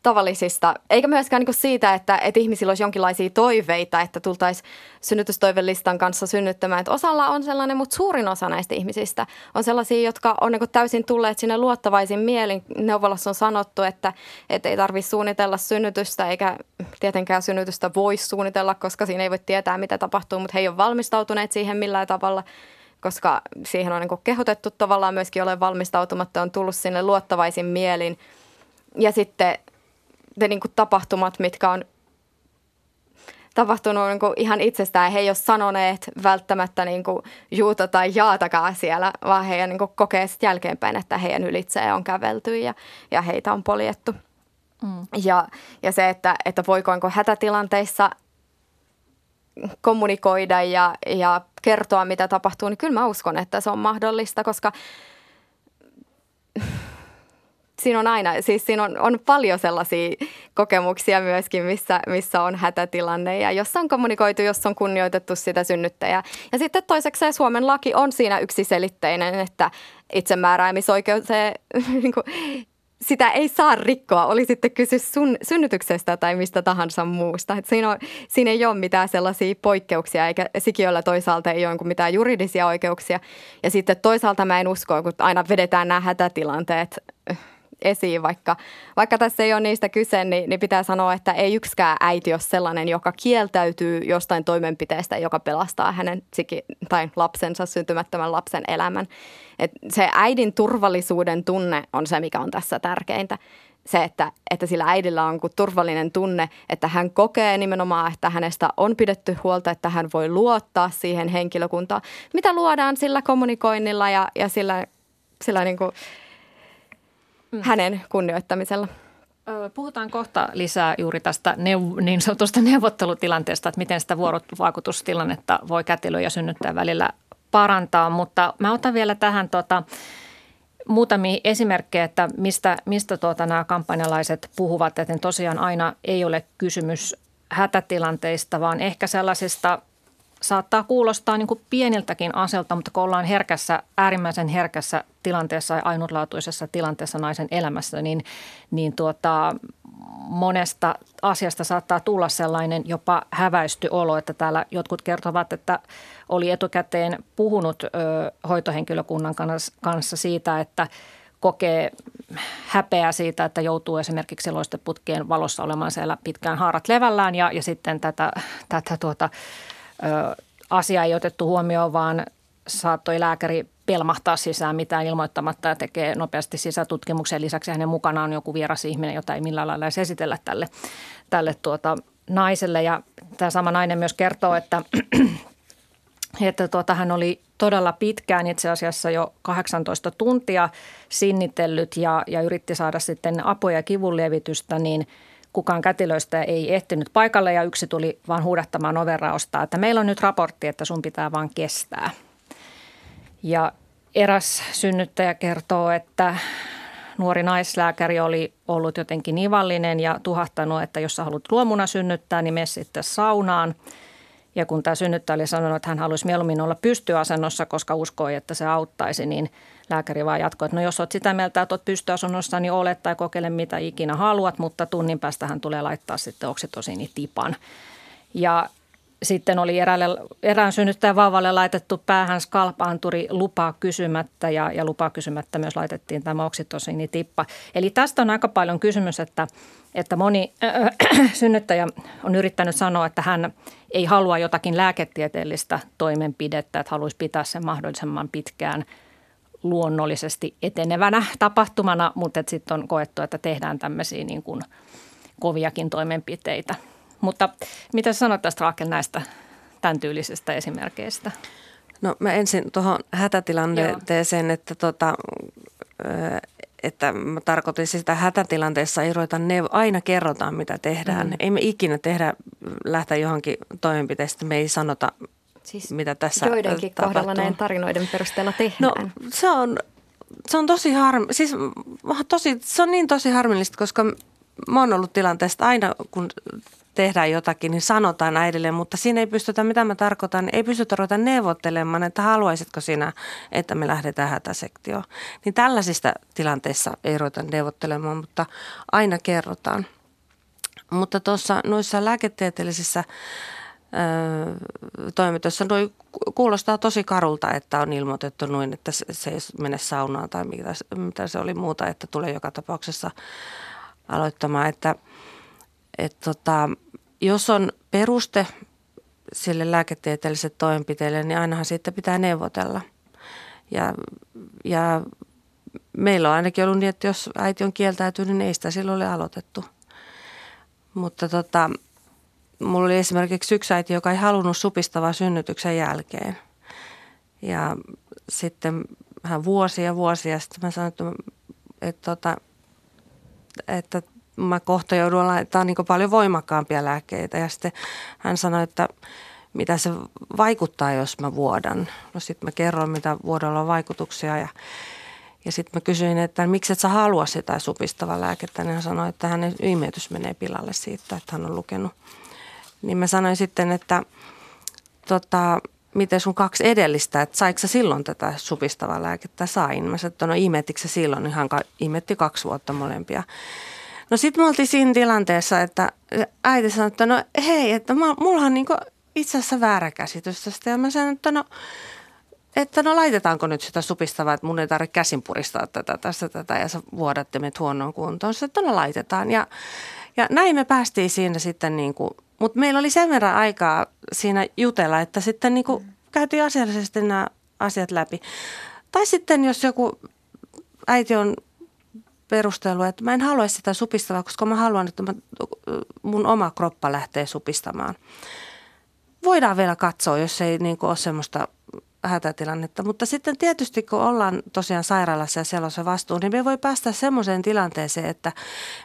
tavallisista, eikä myöskään niin siitä, että, että ihmisillä olisi jonkinlaisia toiveita, että tultaisiin synnytystoivelistan kanssa synnyttämään. Että osalla on sellainen, mutta suurin osa näistä ihmisistä on sellaisia, jotka on niin täysin tulleet sinne luottavaisin mielin. Neuvolassa on sanottu, että, että ei tarvitse suunnitella synnytystä, eikä tietenkään synnytystä voi suunnitella, koska siinä ei voi tietää, mitä tapahtuu, mutta he ei ole valmistautuneet siihen millään tavalla koska siihen on niin kehotettu tavallaan myöskin ole valmistautumatta, on tullut sinne luottavaisin mielin. Ja sitten ne niin kuin tapahtumat, mitkä on tapahtunut niin kuin ihan itsestään. He ei ole sanoneet välttämättä niin kuin juuta tai jaatakaan siellä, vaan he niin kuin kokee sitten jälkeenpäin, että heidän ylitseen on kävelty ja, ja heitä on poljettu. Mm. Ja, ja se, että, että voiko niin hätätilanteissa kommunikoida ja, ja kertoa, mitä tapahtuu, niin kyllä mä uskon, että se on mahdollista, koska siinä on aina, siis siinä on, on paljon sellaisia kokemuksia myöskin, missä, missä on hätätilanne ja jossa on kommunikoitu, jossa on kunnioitettu sitä synnyttäjää. Ja sitten toiseksi Suomen laki on siinä yksiselitteinen, että itsemääräämisoikeuteen *laughs* niin kuin, sitä ei saa rikkoa, oli sitten kysy sun synnytyksestä tai mistä tahansa muusta. Et siinä, on, siinä ei ole mitään sellaisia poikkeuksia, eikä sikiöllä toisaalta ei ole mitään juridisia oikeuksia. Ja sitten toisaalta mä en usko, kun aina vedetään nämä hätätilanteet esiin, vaikka, vaikka tässä ei ole niistä kyse, niin, niin pitää sanoa, että ei yksikään äiti ole sellainen, joka kieltäytyy jostain toimenpiteestä, joka pelastaa hänen tai lapsensa, syntymättömän lapsen elämän. Et se äidin turvallisuuden tunne on se, mikä on tässä tärkeintä se, että, että sillä äidillä on turvallinen tunne, että hän kokee nimenomaan, että hänestä on pidetty huolta, että hän voi luottaa siihen henkilökuntaan, mitä luodaan sillä kommunikoinnilla ja, ja sillä, sillä niin kuin mm. hänen kunnioittamisella. Puhutaan kohta lisää juuri tästä neuv- niin sanotusta *laughs* neuvottelutilanteesta, että miten sitä vuorovaikutustilannetta voi kätilö ja synnyttää välillä parantaa, mutta mä otan vielä tähän tuota, muutamia esimerkkejä, että mistä, mistä tuota nämä kampanjalaiset puhuvat, että tosiaan aina ei ole kysymys hätätilanteista, vaan ehkä sellaisista saattaa kuulostaa niin kuin pieniltäkin aselta, mutta kun ollaan herkässä, äärimmäisen herkässä tilanteessa ja ainutlaatuisessa tilanteessa naisen elämässä, niin, niin tuota, monesta asiasta saattaa tulla sellainen jopa häväisty olo, että täällä jotkut kertovat, että oli etukäteen puhunut ö, hoitohenkilökunnan kanssa siitä, että kokee häpeää siitä, että joutuu esimerkiksi loisteputkien valossa olemaan siellä pitkään haarat levällään ja, ja sitten tätä, tätä tuota, asia ei otettu huomioon, vaan saattoi lääkäri pelmahtaa sisään mitään ilmoittamatta ja tekee nopeasti sisätutkimuksen. Lisäksi hänen mukanaan on joku vieras ihminen, jota ei millään lailla edes esitellä tälle, tälle tuota, naiselle. Ja tämä sama nainen myös kertoo, että, *clears throat* että tuota, hän oli todella pitkään, itse asiassa jo 18 tuntia sinnitellyt ja, ja yritti saada sitten apua ja kivunlievitystä, niin – kukaan kätilöistä ei ehtinyt paikalle ja yksi tuli vaan huudattamaan overraosta, että meillä on nyt raportti, että sun pitää vaan kestää. Ja eräs synnyttäjä kertoo, että nuori naislääkäri oli ollut jotenkin ivallinen ja tuhahtanut, että jos sä haluat luomuna synnyttää, niin mene sitten saunaan. Ja kun tämä synnyttäjä oli sanonut, että hän haluaisi mieluummin olla pystyasennossa, koska uskoi, että se auttaisi, niin lääkäri vaan jatkoi, että no jos olet sitä mieltä, että olet pystyasennossa, niin olet tai kokeile mitä ikinä haluat, mutta tunnin päästä hän tulee laittaa sitten oksitosiinitipan. Ja sitten oli eräälle, erään synnyttäjän vauvalle laitettu päähän skalpanturi lupaa kysymättä ja, ja lupaa kysymättä myös laitettiin tämä oksitosiinitippa. Eli tästä on aika paljon kysymys, että, että moni äh, *clears throat* synnyttäjä on yrittänyt sanoa, että hän ei halua jotakin lääketieteellistä toimenpidettä, että haluaisi pitää sen mahdollisimman pitkään luonnollisesti etenevänä tapahtumana, mutta sitten on koettu, että tehdään tämmöisiä niin kuin koviakin toimenpiteitä – mutta mitä sanot tästä Raakel näistä tämän tyylisistä esimerkkeistä? No mä ensin tuohon hätätilanteeseen, Joo. että tota, että mä tarkoitin sitä hätätilanteessa ei ruveta neuv- aina kerrotaan mitä tehdään. Mm. Ei me ikinä tehdä lähteä johonkin toimenpiteestä, me ei sanota siis mitä tässä Joidenkin tapahtuu. kohdalla näin tarinoiden perusteella tehdään. No se on, se on tosi harmi. Siis tosi, se on niin tosi harmillista, koska mä oon ollut tilanteesta aina, kun tehdään jotakin, niin sanotaan äidille, mutta siinä ei pystytä, mitä mä tarkoitan, ei pystytä ruveta neuvottelemaan, että haluaisitko sinä, että me lähdetään hätäsektioon. Niin tällaisista tilanteissa ei ruveta neuvottelemaan, mutta aina kerrotaan. Mutta tuossa noissa lääketieteellisissä toimintoissa noi kuulostaa tosi karulta, että on ilmoitettu noin, että se ei mene saunaan tai mitä, mitä se oli muuta, että tulee joka tapauksessa aloittamaan. Että, et tota, jos on peruste sille lääketieteelliselle toimenpiteelle, niin ainahan siitä pitää neuvotella. Ja, ja meillä on ainakin ollut niin, että jos äiti on kieltäytynyt, niin ei sitä silloin ole aloitettu. Mutta tota, mulla oli esimerkiksi yksi äiti, joka ei halunnut supistavaa synnytyksen jälkeen. Ja sitten hän vuosia vuosia sitten mä sanoin, että, että, tota, että, että mä kohta joudun laittamaan niin paljon voimakkaampia lääkkeitä. Ja sitten hän sanoi, että mitä se vaikuttaa, jos mä vuodan. No sitten mä kerron, mitä vuodolla on vaikutuksia ja ja sitten mä kysyin, että miksi et sä halua sitä supistavaa lääkettä, niin hän sanoi, että hänen imetys menee pilalle siitä, että hän on lukenut. Niin mä sanoin sitten, että tota, miten sun kaksi edellistä, että saiko sä silloin tätä supistavaa lääkettä? Sain. Mä sanoin, että no imettikö silloin? Niin hän imetti kaksi vuotta molempia. No sitten me oltiin siinä tilanteessa, että äiti sanoi, että no hei, että mulla on niinku itse asiassa väärä käsitys tästä. Ja mä sanoin, että no, että no laitetaanko nyt sitä supistavaa, että mun ei tarvitse käsin puristaa tätä, tästä, tätä ja sä vuodatte meitä huonoon kuntoon. Sitten, no laitetaan. Ja, ja näin me päästiin siinä sitten niin kuin, mutta meillä oli sen verran aikaa siinä jutella, että sitten niin kuin käytiin asiallisesti nämä asiat läpi. Tai sitten jos joku äiti on perustelu, että mä en halua sitä supistavaa, koska mä haluan, että mä, mun oma kroppa lähtee supistamaan. Voidaan vielä katsoa, jos ei niin kuin ole semmoista hätätilannetta. Mutta sitten tietysti kun ollaan tosiaan sairaalassa ja siellä on se vastuu, niin me voi päästä semmoiseen tilanteeseen, että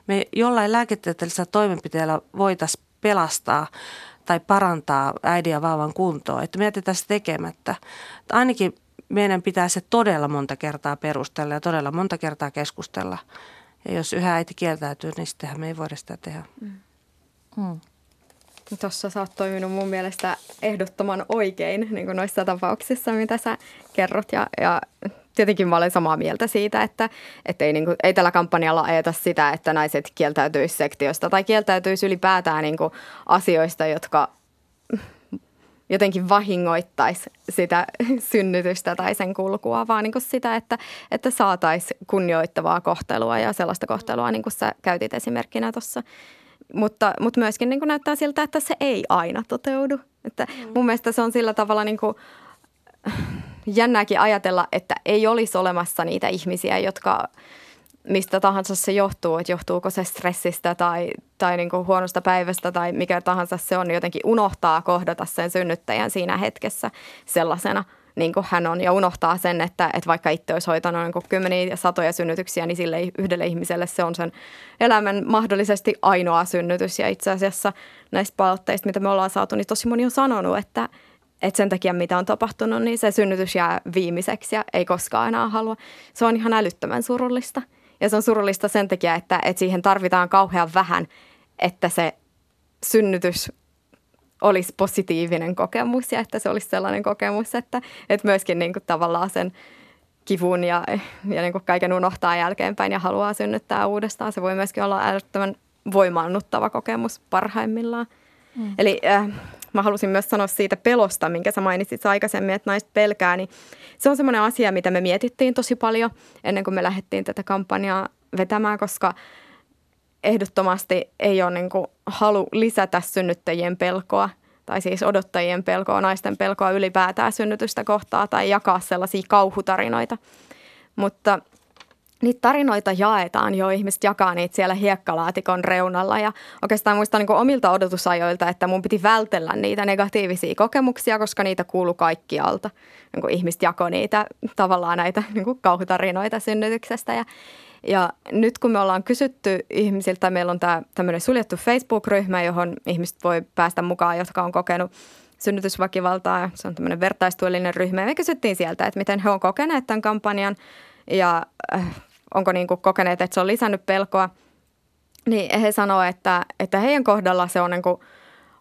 me jollain lääketieteellisellä toimenpiteellä voitaisiin pelastaa tai parantaa äidin ja vauvan kuntoa, että me jätetään se tekemättä. Ainakin meidän pitää se todella monta kertaa perustella ja todella monta kertaa keskustella. Ja jos yhä äiti kieltäytyy, niin sittenhän me ei voida sitä tehdä. Mm. Hmm. Tuossa sä oot toiminut mun mielestä ehdottoman oikein niin kuin noissa tapauksissa, mitä sä kerrot. Ja, ja tietenkin mä olen samaa mieltä siitä, että, että ei, niin kuin, ei tällä kampanjalla ajeta sitä, että naiset kieltäytyisi sektiosta tai kieltäytyisi ylipäätään niin kuin asioista, jotka jotenkin vahingoittaisi sitä *laughs* synnytystä tai sen kulkua, vaan niin kuin sitä, että, että saataisiin kunnioittavaa kohtelua ja sellaista kohtelua, niin kuin sä käytit esimerkkinä tuossa. Mutta, mutta myöskin niin kuin näyttää siltä, että se ei aina toteudu. Että mm. Mun mielestä se on sillä tavalla niin kuin, jännääkin ajatella, että ei olisi olemassa niitä ihmisiä, jotka mistä tahansa se johtuu, että johtuuko se stressistä tai, tai niin kuin huonosta päivästä tai mikä tahansa se on, niin jotenkin unohtaa kohdata sen synnyttäjän siinä hetkessä sellaisena, niin kuin hän on ja unohtaa sen, että, että vaikka itse olisi hoitanut niin kymmeniä ja satoja synnytyksiä, niin sille yhdelle ihmiselle se on sen elämän mahdollisesti ainoa synnytys. Ja itse asiassa näistä palautteista, mitä me ollaan saatu, niin tosi moni on sanonut, että, että sen takia, mitä on tapahtunut, niin se synnytys jää viimeiseksi ja ei koskaan enää halua. Se on ihan älyttömän surullista. Ja se on surullista sen takia, että, että siihen tarvitaan kauhean vähän, että se synnytys olisi positiivinen kokemus ja että se olisi sellainen kokemus, että, että myöskin niin kuin tavallaan sen kivun ja, ja niin kuin kaiken unohtaa jälkeenpäin ja haluaa synnyttää uudestaan. Se voi myöskin olla älyttömän voimaannuttava kokemus parhaimmillaan. Mm. Eli äh, mä halusin myös sanoa siitä pelosta, minkä sä mainitsit aikaisemmin, että naiset pelkää, niin se on semmoinen asia, mitä me mietittiin tosi paljon ennen kuin me lähdettiin tätä kampanjaa vetämään, koska ehdottomasti ei ole niin kuin halu lisätä synnyttäjien pelkoa tai siis odottajien pelkoa, naisten pelkoa ylipäätään synnytystä kohtaa tai jakaa sellaisia kauhutarinoita. Mutta niitä tarinoita jaetaan jo, ihmiset jakaa niitä siellä hiekkalaatikon reunalla ja oikeastaan muistan niin omilta odotusajoilta, että mun piti vältellä niitä negatiivisia kokemuksia, koska niitä kuulu kaikkialta. Niin ihmiset jako niitä tavallaan näitä niin kauhutarinoita synnytyksestä ja ja nyt kun me ollaan kysytty ihmisiltä, meillä on tämä tämmöinen suljettu Facebook-ryhmä, johon ihmiset voi päästä mukaan, jotka on kokenut synnytysväkivaltaa. Se on tämmöinen vertaistuellinen ryhmä. Ja me kysyttiin sieltä, että miten he on kokeneet tämän kampanjan ja äh, onko niin kuin kokeneet, että se on lisännyt pelkoa, niin he sanoo, että, että heidän kohdalla se on niin kuin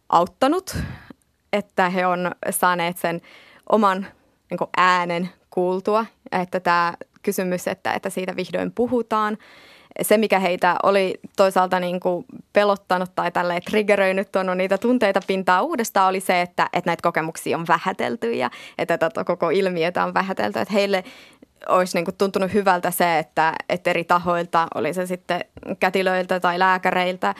auttanut, että he on saaneet sen oman niin kuin äänen kuultua, että tämä kysymys, että, että siitä vihdoin puhutaan. Se, mikä heitä oli toisaalta niin kuin pelottanut tai tälleen triggeröinyt, tuonut niitä tunteita pintaa uudestaan, oli se, että, että näitä kokemuksia on vähätelty ja että koko ilmiötä on vähätelty. Että heille olisi niin kuin tuntunut hyvältä se, että, että eri tahoilta, oli se sitten kätilöiltä tai lääkäreiltä,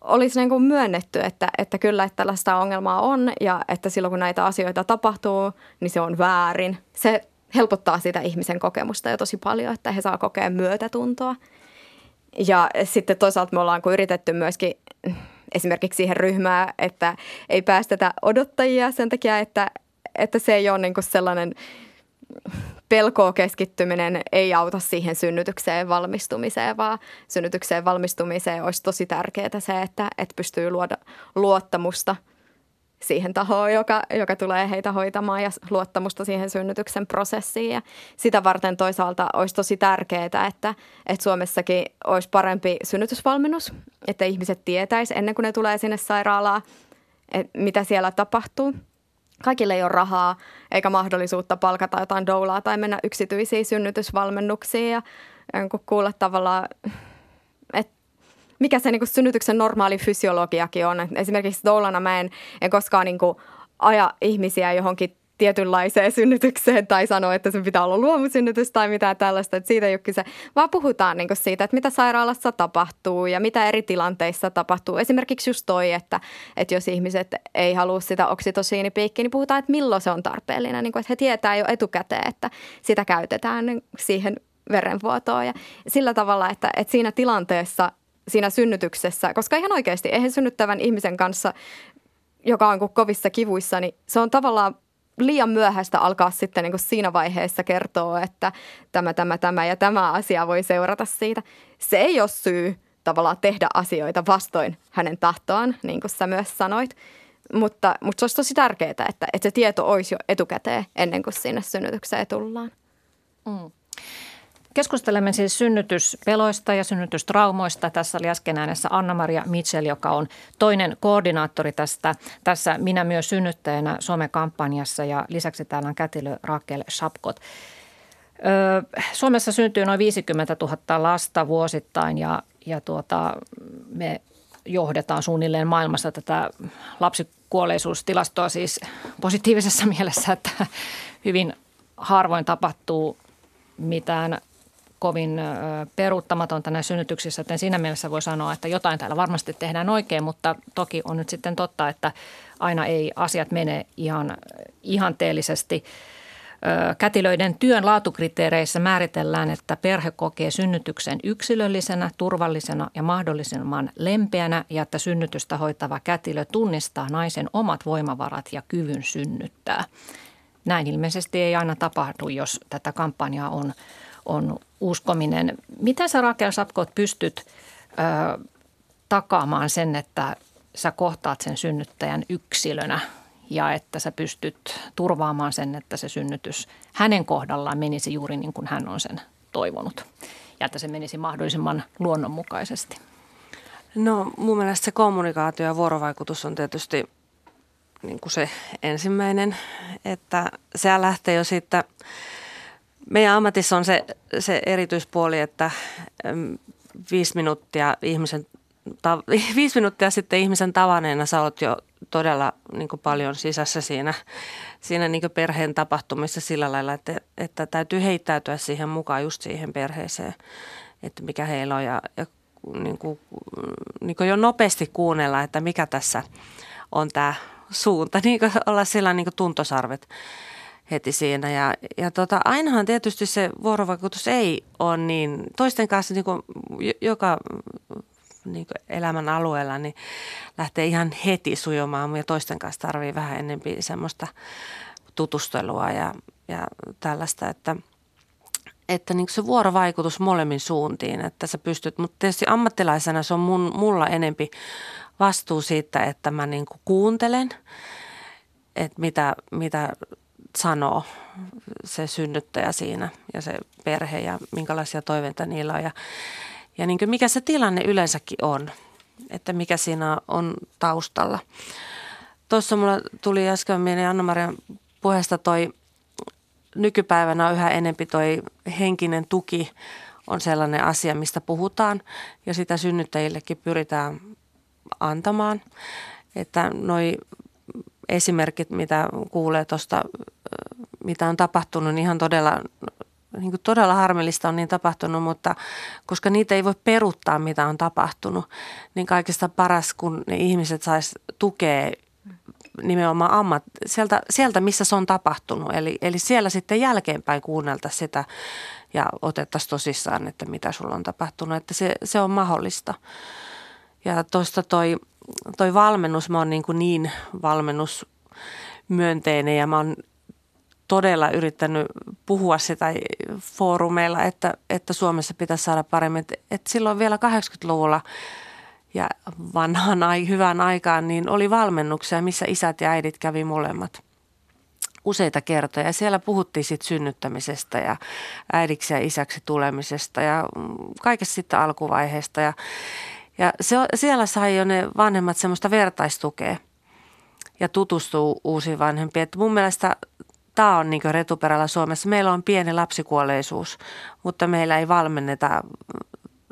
olisi niin kuin myönnetty, että, että kyllä että tällaista ongelmaa on ja että silloin kun näitä asioita tapahtuu, niin se on väärin. Se helpottaa sitä ihmisen kokemusta jo tosi paljon, että he saa kokea myötätuntoa. Ja sitten toisaalta me ollaan yritetty myöskin esimerkiksi siihen ryhmään, että ei päästetä odottajia sen takia, että, että se ei ole niin sellainen pelkoa keskittyminen ei auta siihen synnytykseen valmistumiseen, vaan synnytykseen valmistumiseen olisi tosi tärkeää se, että, että pystyy luoda luottamusta siihen tahoon, joka, joka tulee heitä hoitamaan ja luottamusta siihen synnytyksen prosessiin. Ja sitä varten toisaalta olisi tosi tärkeää, että, että Suomessakin olisi parempi synnytysvalmennus, että ihmiset tietäisi ennen kuin ne tulee sinne sairaalaan, mitä siellä tapahtuu – kaikille ei ole rahaa eikä mahdollisuutta palkata jotain doulaa tai mennä yksityisiin synnytysvalmennuksiin ja kuulla tavallaan, että mikä se niin kuin synnytyksen normaali fysiologiakin on. Esimerkiksi doulana mä en, en koskaan niin kuin aja ihmisiä johonkin tietynlaiseen synnytykseen tai sanoa, että se pitää olla luomusynnytys tai mitään tällaista. Että siitä ei ole kyse, vaan puhutaan niin siitä, että mitä sairaalassa tapahtuu ja mitä eri tilanteissa tapahtuu. Esimerkiksi just toi, että, että jos ihmiset ei halua sitä oksitosiinipiikkiä, niin puhutaan, että milloin se on tarpeellinen. Niin kuin, että he tietää jo etukäteen, että sitä käytetään siihen verenvuotoon ja sillä tavalla, että, että siinä tilanteessa siinä synnytyksessä, koska ihan oikeasti eihän synnyttävän ihmisen kanssa, joka on kovissa kivuissa, niin se on tavallaan liian myöhäistä alkaa sitten niin kuin siinä vaiheessa kertoa, että tämä, tämä, tämä ja tämä asia voi seurata siitä. Se ei ole syy tavallaan tehdä asioita vastoin hänen tahtoaan, niin kuin sä myös sanoit. Mutta, mutta se olisi tosi tärkeää, että, että se tieto olisi jo etukäteen ennen kuin sinne synnytykseen tullaan. Mm. Keskustelemme siis synnytyspeloista ja synnytystraumoista. Tässä oli äsken äänessä Anna-Maria Mitchell, joka on toinen koordinaattori tästä, tässä Minä myös synnyttäjänä Some-kampanjassa ja lisäksi täällä on kätilö Rakel Shapkot. Suomessa syntyy noin 50 000 lasta vuosittain ja, ja tuota, me johdetaan suunnilleen maailmassa tätä lapsikuolleisuustilastoa siis positiivisessa *laughs* mielessä, että hyvin harvoin tapahtuu mitään kovin peruuttamatonta näissä synnytyksissä, joten siinä mielessä voi sanoa, että jotain täällä varmasti tehdään oikein, mutta toki on nyt sitten totta, että aina ei asiat mene ihan ihanteellisesti. Kätilöiden työn laatukriteereissä määritellään, että perhe kokee synnytyksen yksilöllisenä, turvallisena ja mahdollisimman lempeänä ja että synnytystä hoitava kätilö tunnistaa naisen omat voimavarat ja kyvyn synnyttää. Näin ilmeisesti ei aina tapahdu, jos tätä kampanjaa on on uskominen. Miten sä Rakel Sapkot pystyt ö, takaamaan sen, että sä kohtaat sen synnyttäjän yksilönä ja että sä pystyt turvaamaan sen, että se synnytys hänen kohdallaan menisi juuri niin kuin hän on sen toivonut ja että se menisi mahdollisimman luonnonmukaisesti? No mun mielestä se kommunikaatio ja vuorovaikutus on tietysti niin kuin se ensimmäinen, että se lähtee jo siitä – meidän ammatissa on se, se erityispuoli, että viisi minuuttia ihmisen ta, *laughs* viisi minuuttia sitten ihmisen tavaneena sä oot jo todella niin paljon sisässä siinä, siinä niin perheen tapahtumissa sillä lailla, että, että täytyy heittäytyä siihen mukaan just siihen perheeseen, että mikä heillä on ja, ja niin kuin, niin kuin jo nopeasti kuunnella, että mikä tässä on tämä suunta, *laughs* niin kuin olla sillä niin kuin tuntosarvet heti siinä. Ja, ja tota, ainahan tietysti se vuorovaikutus ei ole niin, toisten kanssa niin kuin joka niin kuin elämän alueella niin lähtee ihan heti sujumaan ja toisten kanssa tarvii vähän enemmän semmoista tutustelua ja, ja tällaista, että että niin se vuorovaikutus molemmin suuntiin, että sä pystyt, mutta tietysti ammattilaisena se on mun, mulla enempi vastuu siitä, että mä niin kuuntelen, että mitä, mitä sanoo se synnyttäjä siinä ja se perhe ja minkälaisia toiveita niillä on. Ja, ja niin mikä se tilanne yleensäkin on, että mikä siinä on taustalla. Tuossa mulla tuli äsken mieleen Anna-Marian puheesta toi nykypäivänä yhä enempi toi henkinen tuki on sellainen asia, mistä puhutaan ja sitä synnyttäjillekin pyritään antamaan. Että noi esimerkit, mitä kuulee tuosta, mitä on tapahtunut, niin ihan todella, niin kuin todella harmillista on niin tapahtunut, mutta koska niitä ei voi peruttaa, mitä on tapahtunut, niin kaikista paras, kun ne ihmiset sais tukea nimenomaan ammat, sieltä, sieltä, missä se on tapahtunut. Eli, eli siellä sitten jälkeenpäin kuunnelta sitä ja otettaisiin tosissaan, että mitä sulla on tapahtunut, että se, se on mahdollista. Ja tuosta toi, toi valmennus, mä oon niin, kuin niin valmennusmyönteinen ja mä oon todella yrittänyt puhua sitä foorumeilla, että, että Suomessa pitäisi saada paremmin. Että, että silloin vielä 80-luvulla ja vanhaan ai, hyvään aikaan, niin oli valmennuksia, missä isät ja äidit kävi molemmat useita kertoja. Ja siellä puhuttiin sitten synnyttämisestä ja äidiksi ja isäksi tulemisesta ja kaikesta sitten alkuvaiheesta. Ja, ja se, siellä sai jo ne vanhemmat semmoista vertaistukea ja tutustuu uusiin vanhempiin. Et mun mielestä tämä on niin retuperällä Suomessa. Meillä on pieni lapsikuolleisuus, mutta meillä ei valmenneta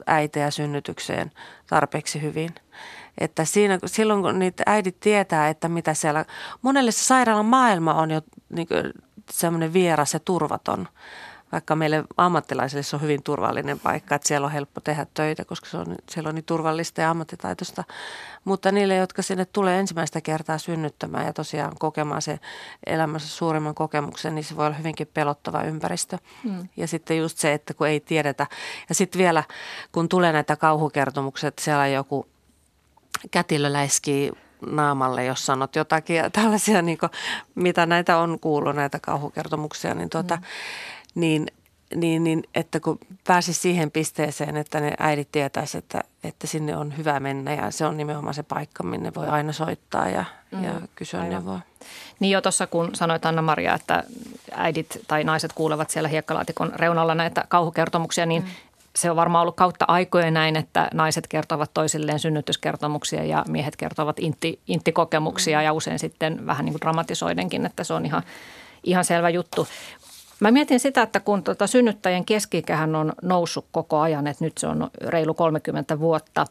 äitejä synnytykseen tarpeeksi hyvin. Että siinä, silloin kun niitä äidit tietää, että mitä siellä, monelle se sairaalan maailma on jo niin semmoinen vieras ja turvaton vaikka meille ammattilaisille se on hyvin turvallinen paikka, että siellä on helppo tehdä töitä, koska se on, siellä on niin turvallista ja ammattitaitoista. Mutta niille, jotka sinne tulee ensimmäistä kertaa synnyttämään ja tosiaan kokemaan se elämässä suurimman kokemuksen, niin se voi olla hyvinkin pelottava ympäristö. Mm. Ja sitten just se, että kun ei tiedetä. Ja sitten vielä, kun tulee näitä kauhukertomuksia, että siellä on joku kätilö läiskii naamalle, jos sanot jotakin ja tällaisia, niin kuin, mitä näitä on kuullut, näitä kauhukertomuksia, niin tuota, mm niin, niin, niin että kun pääsisi siihen pisteeseen, että ne äidit tietäisi, että, että sinne on hyvä mennä ja se on nimenomaan se paikka, minne voi aina soittaa ja, mm. ja kysyä Aivan. neuvoa. Niin jo tuossa kun sanoit Anna-Maria, että äidit tai naiset kuulevat siellä hiekkalaatikon reunalla näitä kauhukertomuksia, niin mm. se on varmaan ollut kautta aikojen näin, että naiset kertovat toisilleen synnytyskertomuksia ja miehet kertovat intti, inttikokemuksia mm. ja usein sitten vähän niin kuin dramatisoidenkin, että se on ihan, ihan selvä juttu. Mä mietin sitä, että kun tuota synnyttäjien keskikähän on noussut koko ajan, että nyt se on reilu 30 vuotta.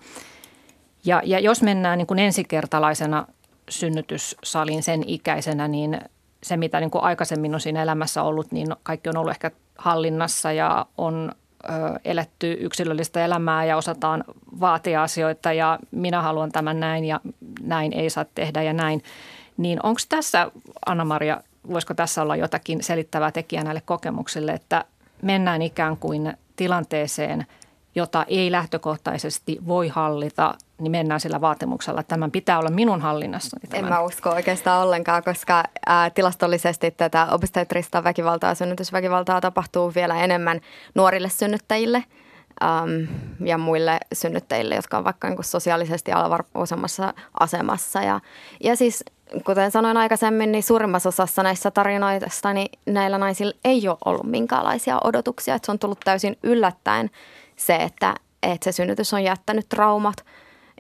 Ja, ja jos mennään niin kuin ensikertalaisena synnytyssalin sen ikäisenä, niin se mitä niin kuin aikaisemmin on siinä elämässä ollut, niin kaikki on ollut ehkä hallinnassa ja on ö, eletty yksilöllistä elämää ja osataan vaatia asioita ja minä haluan tämän näin ja näin ei saa tehdä ja näin. Niin onko tässä, Anna-Maria, voisiko tässä olla jotakin selittävää tekijää näille kokemuksille, että mennään ikään kuin tilanteeseen, jota ei lähtökohtaisesti voi hallita, niin mennään sillä vaatimuksella, että tämän pitää olla minun hallinnassa. En mä usko oikeastaan ollenkaan, koska ää, tilastollisesti tätä obstetrista väkivaltaa, synnytysväkivaltaa tapahtuu vielä enemmän nuorille synnyttäjille äm, ja muille synnyttäjille, jotka on vaikka niin sosiaalisesti alavarvoisemmassa asemassa. Ja, ja siis kuten sanoin aikaisemmin, niin suurimmassa osassa näissä tarinoista niin näillä naisilla ei ole ollut minkäänlaisia odotuksia. Että se on tullut täysin yllättäen se, että, että se synnytys on jättänyt traumat.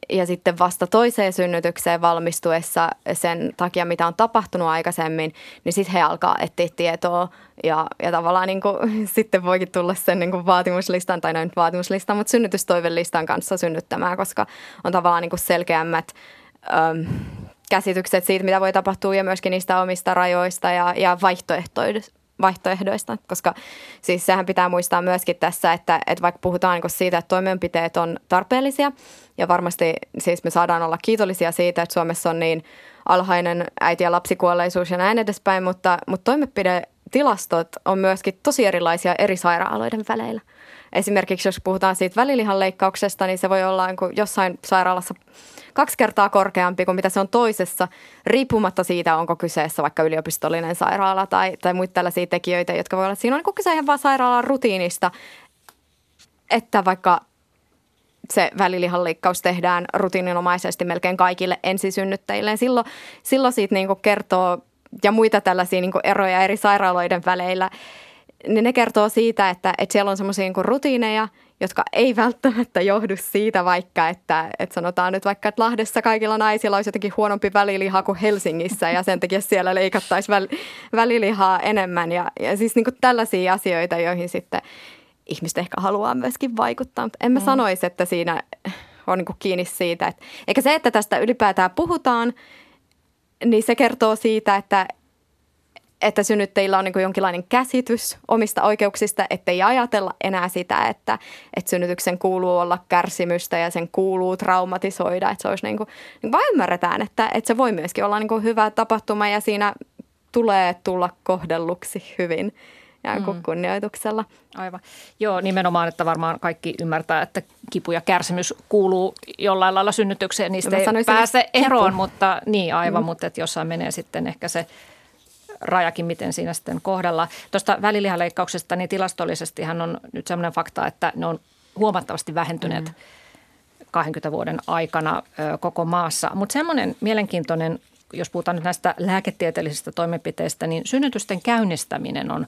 Ja sitten vasta toiseen synnytykseen valmistuessa sen takia, mitä on tapahtunut aikaisemmin, niin sitten he alkaa etsiä tietoa ja, ja tavallaan niin kuin, *laughs* sitten voikin tulla sen niin kuin vaatimuslistan, tai noin vaatimuslistan, mutta synnytystoivelistan kanssa synnyttämään, koska on tavallaan niin kuin selkeämmät Öm, käsitykset siitä, mitä voi tapahtua ja myöskin niistä omista rajoista ja, ja vaihtoehdoista, koska siis sehän pitää muistaa myöskin tässä, että, että vaikka puhutaan niin siitä, että toimenpiteet on tarpeellisia ja varmasti siis me saadaan olla kiitollisia siitä, että Suomessa on niin alhainen äiti- ja lapsikuolleisuus ja näin edespäin, mutta, mutta toimenpidetilastot on myöskin tosi erilaisia eri sairaaloiden väleillä. Esimerkiksi jos puhutaan siitä välilihan leikkauksesta, niin se voi olla niin jossain sairaalassa kaksi kertaa korkeampi kuin mitä se on toisessa, riippumatta siitä, onko kyseessä vaikka yliopistollinen sairaala tai, tai muita tällaisia tekijöitä, jotka voi olla, siinä on niin kyse ihan vaan sairaalan rutiinista, että vaikka se välilihanleikkaus tehdään rutiininomaisesti melkein kaikille ensisynnyttäjille. Silloin, silloin siitä niin kertoo ja muita tällaisia niin eroja eri sairaaloiden väleillä, niin ne kertoo siitä, että, että siellä on semmoisia niin rutiineja, jotka ei välttämättä johdu siitä vaikka, että, että sanotaan nyt vaikka, että Lahdessa kaikilla naisilla olisi jotenkin huonompi väliliha kuin Helsingissä ja sen takia siellä leikattaisiin väl, välilihaa enemmän. Ja, ja siis niin tällaisia asioita, joihin sitten ihmiset ehkä haluaa myöskin vaikuttaa, mutta en mä mm. sanoisi, että siinä on niin kiinni siitä. Että, eikä se, että tästä ylipäätään puhutaan, niin se kertoo siitä, että, että synnyttäjillä on niin jonkinlainen käsitys omista oikeuksista, ettei ajatella enää sitä, että, että synnytyksen kuuluu olla kärsimystä ja sen kuuluu traumatisoida. Että se olisi niin kuin, niin vaan ymmärretään, että, että se voi myöskin olla niin hyvä tapahtuma ja siinä tulee tulla kohdelluksi hyvin ja mm. kunnioituksella. Aivan. Joo, nimenomaan, että varmaan kaikki ymmärtää, että kipu ja kärsimys kuuluu jollain lailla synnytykseen. Niistä no, ei pääse eroon, mutta niin aivan, mm. mutta että jossain menee sitten ehkä se rajakin, miten siinä sitten kohdella. Tuosta välilihaleikkauksesta, niin tilastollisestihan on nyt sellainen fakta, että ne on huomattavasti vähentyneet mm. 20 vuoden aikana ö, koko maassa. Mutta semmoinen mielenkiintoinen, jos puhutaan nyt näistä lääketieteellisistä toimenpiteistä, niin synnytysten käynnistäminen on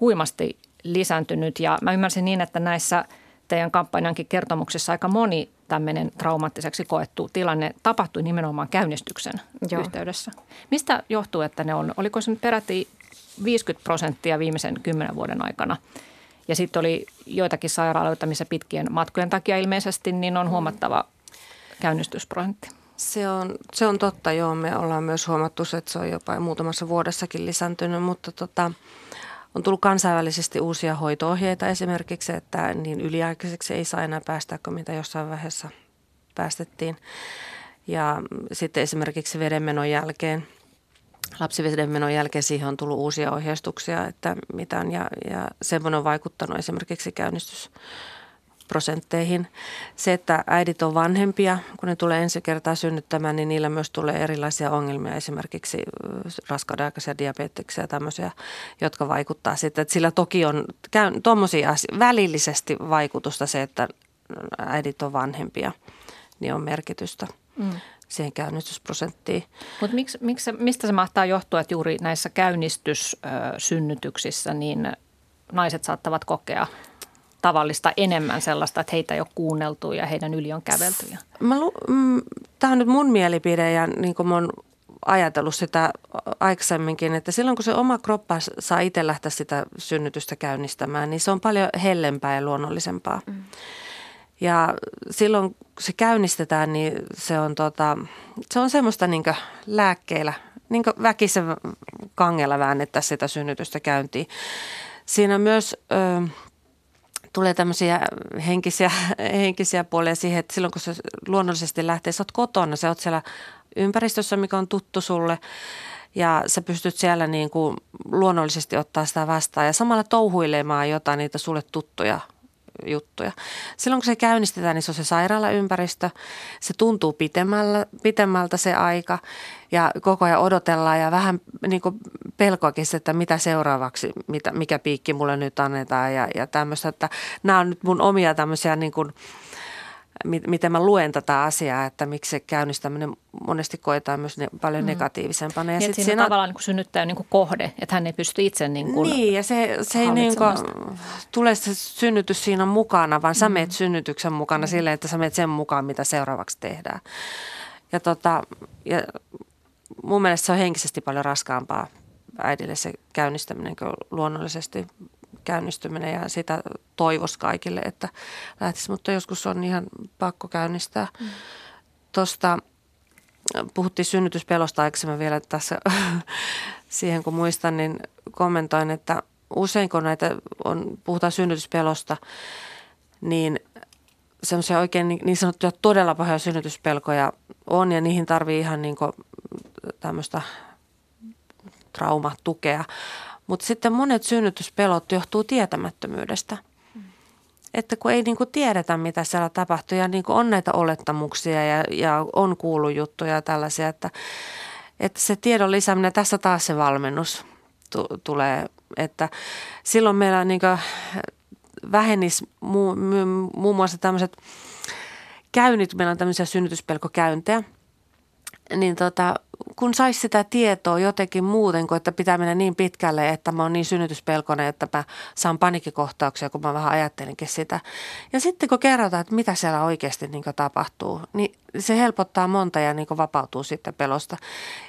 huimasti lisääntynyt ja mä ymmärsin niin, että näissä teidän kampanjankin kertomuksissa aika moni tämmöinen traumaattiseksi koettu tilanne tapahtui nimenomaan käynnistyksen Joo. yhteydessä. Mistä johtuu, että ne on? Oliko se nyt peräti 50 prosenttia viimeisen kymmenen vuoden aikana? Ja sitten oli joitakin sairaaloita, missä pitkien matkojen takia ilmeisesti niin on huomattava käynnistysprosentti. Se on, se on totta, joo. Me ollaan myös huomattu, että se on jopa muutamassa vuodessakin lisääntynyt, mutta tota, on tullut kansainvälisesti uusia hoitoohjeita esimerkiksi, että niin yliaikaiseksi ei saa enää päästä kuin mitä jossain vaiheessa päästettiin. Ja sitten esimerkiksi vedenmenon jälkeen, lapsivedenmenon jälkeen siihen on tullut uusia ohjeistuksia, että mitään ja, ja semmoinen on vaikuttanut esimerkiksi käynnistys prosentteihin. Se, että äidit on vanhempia, kun ne tulee ensi kertaa synnyttämään, niin niillä myös tulee erilaisia ongelmia, esimerkiksi raskaudenaikaisia diabeteksia ja tämmöisiä, jotka vaikuttaa sitten. Että sillä toki on tuommoisia välillisesti vaikutusta se, että äidit on vanhempia, niin on merkitystä. Mm siihen käynnistysprosenttiin. Mutta miksi, miksi, mistä se mahtaa johtua, että juuri näissä käynnistyssynnytyksissä niin naiset saattavat kokea tavallista enemmän sellaista, että heitä ei ole kuunneltu ja heidän yli on kävelty? mm, Tämä on nyt mun mielipide ja niin kuin mä oon ajatellut sitä aikaisemminkin, että silloin kun se oma kroppa saa itse lähteä sitä synnytystä käynnistämään, niin se on paljon hellempää ja luonnollisempaa. Mm. Ja silloin kun se käynnistetään, niin se on, tota, se on semmoista niin lääkkeillä, niin väkisen kangella väännettä sitä synnytystä käyntiin. Siinä myös ö, tulee tämmöisiä henkisiä, *laughs* henkisiä puolia siihen, että silloin kun se luonnollisesti lähtee, sä oot kotona, sä oot siellä ympäristössä, mikä on tuttu sulle ja sä pystyt siellä niin kuin luonnollisesti ottaa sitä vastaan. Ja samalla touhuilemaan jotain niitä sulle tuttuja juttuja. Silloin kun se käynnistetään, niin se on se sairaalaympäristö. Se tuntuu pitemmällä, pitemmältä se aika ja koko ajan odotellaan ja vähän niin kuin pelkoakin se, että mitä seuraavaksi, mitä, mikä piikki mulle nyt annetaan ja, ja tämmöistä. Että nämä on nyt mun omia tämmöisiä niin kuin, miten mä luen tätä asiaa, että miksi se käynnistäminen monesti koetaan myös ne, paljon mm. negatiivisempana. Ja niin, sit siinä, siinä on tavallaan niin synnyttäjä niin kuin kohde, että hän ei pysty itse niin kuin Niin, ja se, se ei niin kuin, tule se synnytys siinä mukana, vaan sä mm. meet synnytyksen mukana mm. silleen, että sä meet sen mukaan, mitä seuraavaksi tehdään. Ja, tota, ja mun mielestä se on henkisesti paljon raskaampaa äidille se käynnistäminen kuin luonnollisesti käynnistyminen ja sitä toivos kaikille, että lähtisi, mutta joskus on ihan pakko käynnistää. Mm. Tuosta puhuttiin synnytyspelosta aikaisemmin vielä tässä *laughs* siihen, kun muistan, niin kommentoin, että usein kun näitä on, puhutaan synnytyspelosta, niin semmoisia oikein niin, niin sanottuja todella pahoja synnytyspelkoja on ja niihin tarvii ihan niin tämmöistä traumatukea. Mutta sitten monet synnytyspelot johtuu tietämättömyydestä. Että kun ei niinku tiedetä, mitä siellä tapahtuu ja niinku on näitä olettamuksia ja, ja on kuullut juttuja ja tällaisia, että, että se tiedon lisääminen, tässä taas se valmennus t- tulee, että silloin meillä niinku vähenisi mu- mu- muun muassa tämmöiset käynnit, meillä on tämmöisiä synnytyspelkokäyntejä, niin tota, kun saisi sitä tietoa jotenkin muuten kuin, että pitää mennä niin pitkälle, että mä oon niin synnytyspelkonen, että mä saan panikkikohtauksia, kun mä vähän ajattelinkin sitä. Ja sitten kun kerrotaan, että mitä siellä oikeasti niin tapahtuu, niin se helpottaa monta ja niin vapautuu sitten pelosta.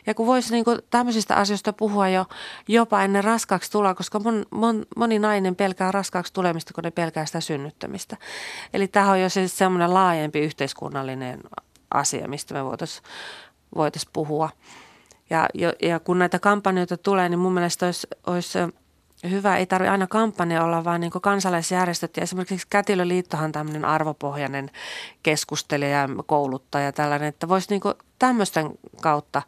Ja kun voisi niin tämmöisistä asioista puhua jo jopa ennen raskaaksi tuloa, koska mon, mon, moni nainen pelkää raskaaksi tulemista, kun ne pelkää sitä synnyttämistä. Eli tämä on jo siis semmoinen laajempi yhteiskunnallinen asia, mistä me voitaisiin voitais puhua. Ja, ja kun näitä kampanjoita tulee, niin mun mielestä olisi, olisi hyvä, ei tarvitse aina kampanja olla, vaan niin kansalaisjärjestöt ja esimerkiksi Kätilöliittohan on tämmöinen arvopohjainen keskustelija ja kouluttaja tällainen, että voisi niin tämmöisten kautta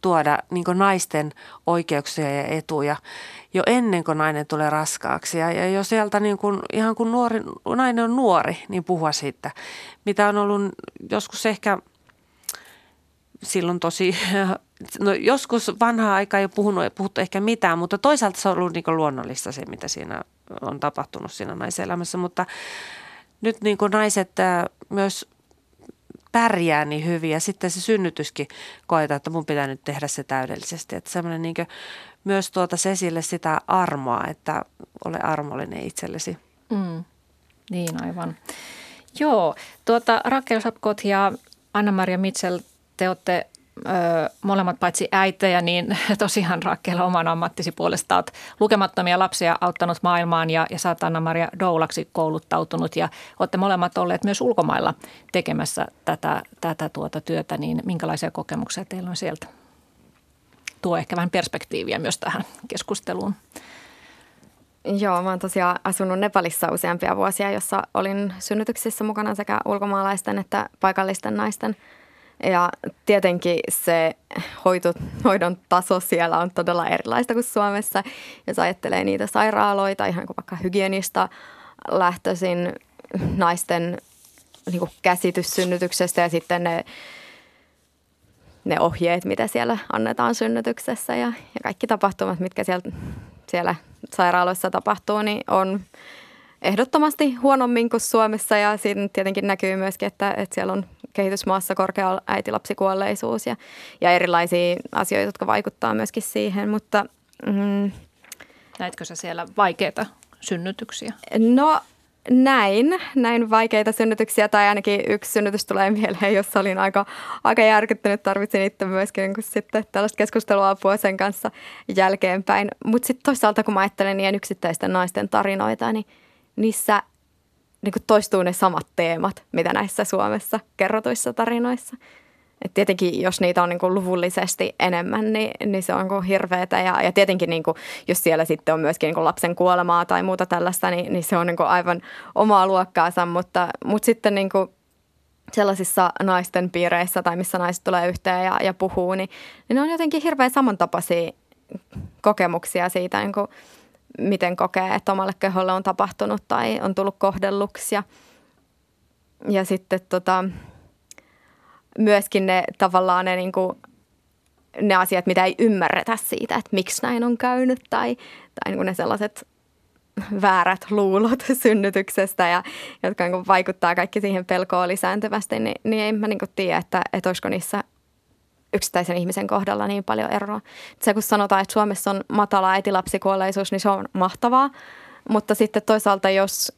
tuoda niin naisten oikeuksia ja etuja jo ennen kuin nainen tulee raskaaksi. Ja, ja jo sieltä niin kuin, ihan kun nuori, nainen on nuori, niin puhua siitä, mitä on ollut joskus ehkä silloin tosi, *laughs* no joskus vanhaa aikaa ei puhunut, puhuttu ehkä mitään, mutta toisaalta se on ollut niin luonnollista se, mitä siinä on tapahtunut siinä naiselämässä. Mutta nyt niin kuin naiset myös pärjää niin hyvin ja sitten se synnytyskin koetaan, että mun pitää nyt tehdä se täydellisesti. Että semmoinen niin myös tuota esille sitä armoa, että ole armollinen itsellesi. Mm, niin aivan. Joo, tuota, Rakel Sapkot ja Anna-Maria Mitchell, te olette ö, molemmat paitsi äitejä, niin *laughs* tosiaan Rakel oman ammattisi puolesta olet lukemattomia lapsia auttanut maailmaan ja, ja oot Anna-Maria Doulaksi kouluttautunut ja olette molemmat olleet myös ulkomailla tekemässä tätä, tätä tuota työtä, niin minkälaisia kokemuksia teillä on sieltä? Tuo ehkä vähän perspektiiviä myös tähän keskusteluun. Joo, mä oon tosiaan asunut Nepalissa useampia vuosia, jossa olin synnytyksissä mukana sekä ulkomaalaisten että paikallisten naisten – ja tietenkin se hoito, hoidon taso siellä on todella erilaista kuin Suomessa. Jos ajattelee niitä sairaaloita, ihan kuin vaikka hygienista lähtöisin naisten niin kuin käsitys synnytyksestä ja sitten ne, ne ohjeet, mitä siellä annetaan synnytyksessä ja, ja kaikki tapahtumat, mitkä siellä, siellä sairaaloissa tapahtuu, niin on ehdottomasti huonommin kuin Suomessa ja siinä tietenkin näkyy myöskin, että, että siellä on kehitysmaassa korkea äitilapsikuolleisuus ja, ja erilaisia asioita, jotka vaikuttaa myöskin siihen, mutta... Mm, Näitkö sä siellä vaikeita synnytyksiä? No näin, näin vaikeita synnytyksiä tai ainakin yksi synnytys tulee mieleen, jossa olin aika, aika järkyttynyt. Tarvitsin itse myöskin niin sitten tällaista keskusteluapua sen kanssa jälkeenpäin. Mutta sitten toisaalta kun mä ajattelen niin yksittäisten naisten tarinoita, niin niissä niin kuin toistuu ne samat teemat, mitä näissä Suomessa kerrotuissa tarinoissa. Et tietenkin, jos niitä on niin kuin luvullisesti enemmän, niin, niin se on niin hirveätä. Ja, ja tietenkin, niin kuin, jos siellä sitten on myöskin niin kuin lapsen kuolemaa tai muuta tällaista, niin, niin se on niin kuin aivan omaa luokkaansa. Mutta, mutta sitten niin kuin sellaisissa naisten piireissä tai missä naiset tulee yhteen ja, ja puhuu, niin, niin ne on jotenkin hirveän samantapaisia kokemuksia siitä niin kuin – miten kokee, että omalle keholle on tapahtunut tai on tullut kohdelluksi. Ja, ja sitten tota, myöskin ne tavallaan ne, niin kuin, ne asiat, mitä ei ymmärretä siitä, että miksi näin on käynyt tai, tai niin kuin ne sellaiset väärät luulot *laughs* synnytyksestä, ja, jotka niin vaikuttaa kaikki siihen pelkoon lisääntyvästi, niin, niin en mä niin tiedä, että, että olisiko niissä yksittäisen ihmisen kohdalla niin paljon eroa. Se kun sanotaan, että Suomessa on matala äitilapsikuolleisuus, niin se on mahtavaa. Mutta sitten toisaalta, jos,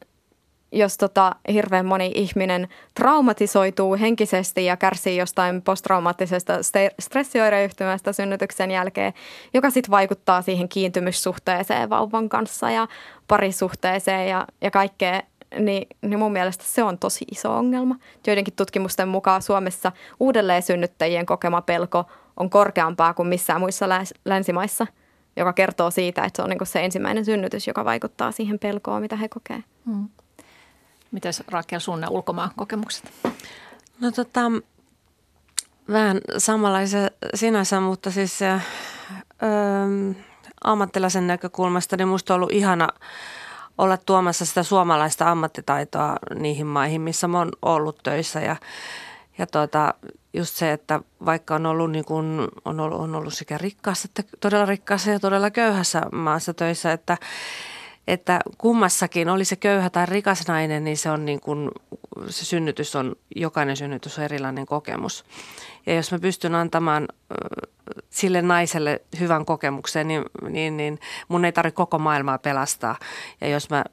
jos tota, hirveän moni ihminen traumatisoituu henkisesti ja kärsii jostain posttraumaattisesta stressioireyhtymästä synnytyksen jälkeen, joka sitten vaikuttaa siihen kiintymyssuhteeseen vauvan kanssa ja parisuhteeseen ja, ja kaikkea niin, niin mun mielestä se on tosi iso ongelma. Joidenkin tutkimusten mukaan Suomessa uudelleen synnyttäjien kokema pelko on korkeampaa kuin missään muissa länsimaissa, joka kertoo siitä, että se on niin se ensimmäinen synnytys, joka vaikuttaa siihen pelkoon, mitä he kokee. Hmm. Mites Rakel sun ne ulkomaan kokemukset? No tota, vähän samanlaisia sinänsä, mutta siis öö, ammattilaisen näkökulmasta niin musta on ollut ihana – olla tuomassa sitä suomalaista ammattitaitoa niihin maihin, missä mä oon ollut töissä. Ja, ja tuota, just se, että vaikka on ollut, niin kuin, on ollut, on ollut sekä rikkaassa että todella rikkaassa ja todella köyhässä maassa töissä, että että kummassakin, oli se köyhä tai rikas nainen, niin se on niin kuin, se synnytys on, jokainen synnytys on erilainen kokemus. Ja jos mä pystyn antamaan sille naiselle hyvän kokemuksen, niin, niin, niin mun ei tarvitse koko maailmaa pelastaa. Ja jos mä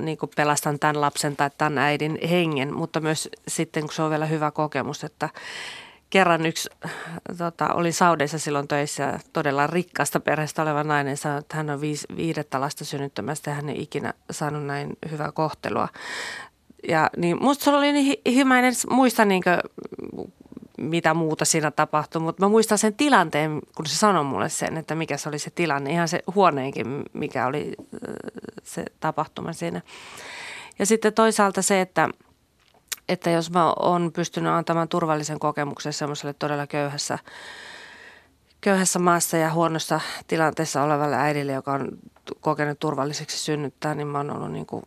niin kuin pelastan tämän lapsen tai tämän äidin hengen, mutta myös sitten, kun se on vielä hyvä kokemus, että kerran yksi tota, oli Saudeissa silloin töissä todella rikkaasta perheestä oleva nainen sanoi, että hän on viis, viidettä lasta synnyttämästä ja hän ei ikinä saanut näin hyvää kohtelua. Ja niin musta se oli niin hyvä, en muista niin kuin, mitä muuta siinä tapahtui, mutta mä muistan sen tilanteen, kun se sanoi mulle sen, että mikä se oli se tilanne, ihan se huoneenkin, mikä oli se tapahtuma siinä. Ja sitten toisaalta se, että – että jos mä oon pystynyt antamaan turvallisen kokemuksen semmoiselle todella köyhässä, köyhässä maassa ja huonossa tilanteessa olevalle äidille, joka on kokenut turvalliseksi synnyttää, niin mä oon ollut niin kuin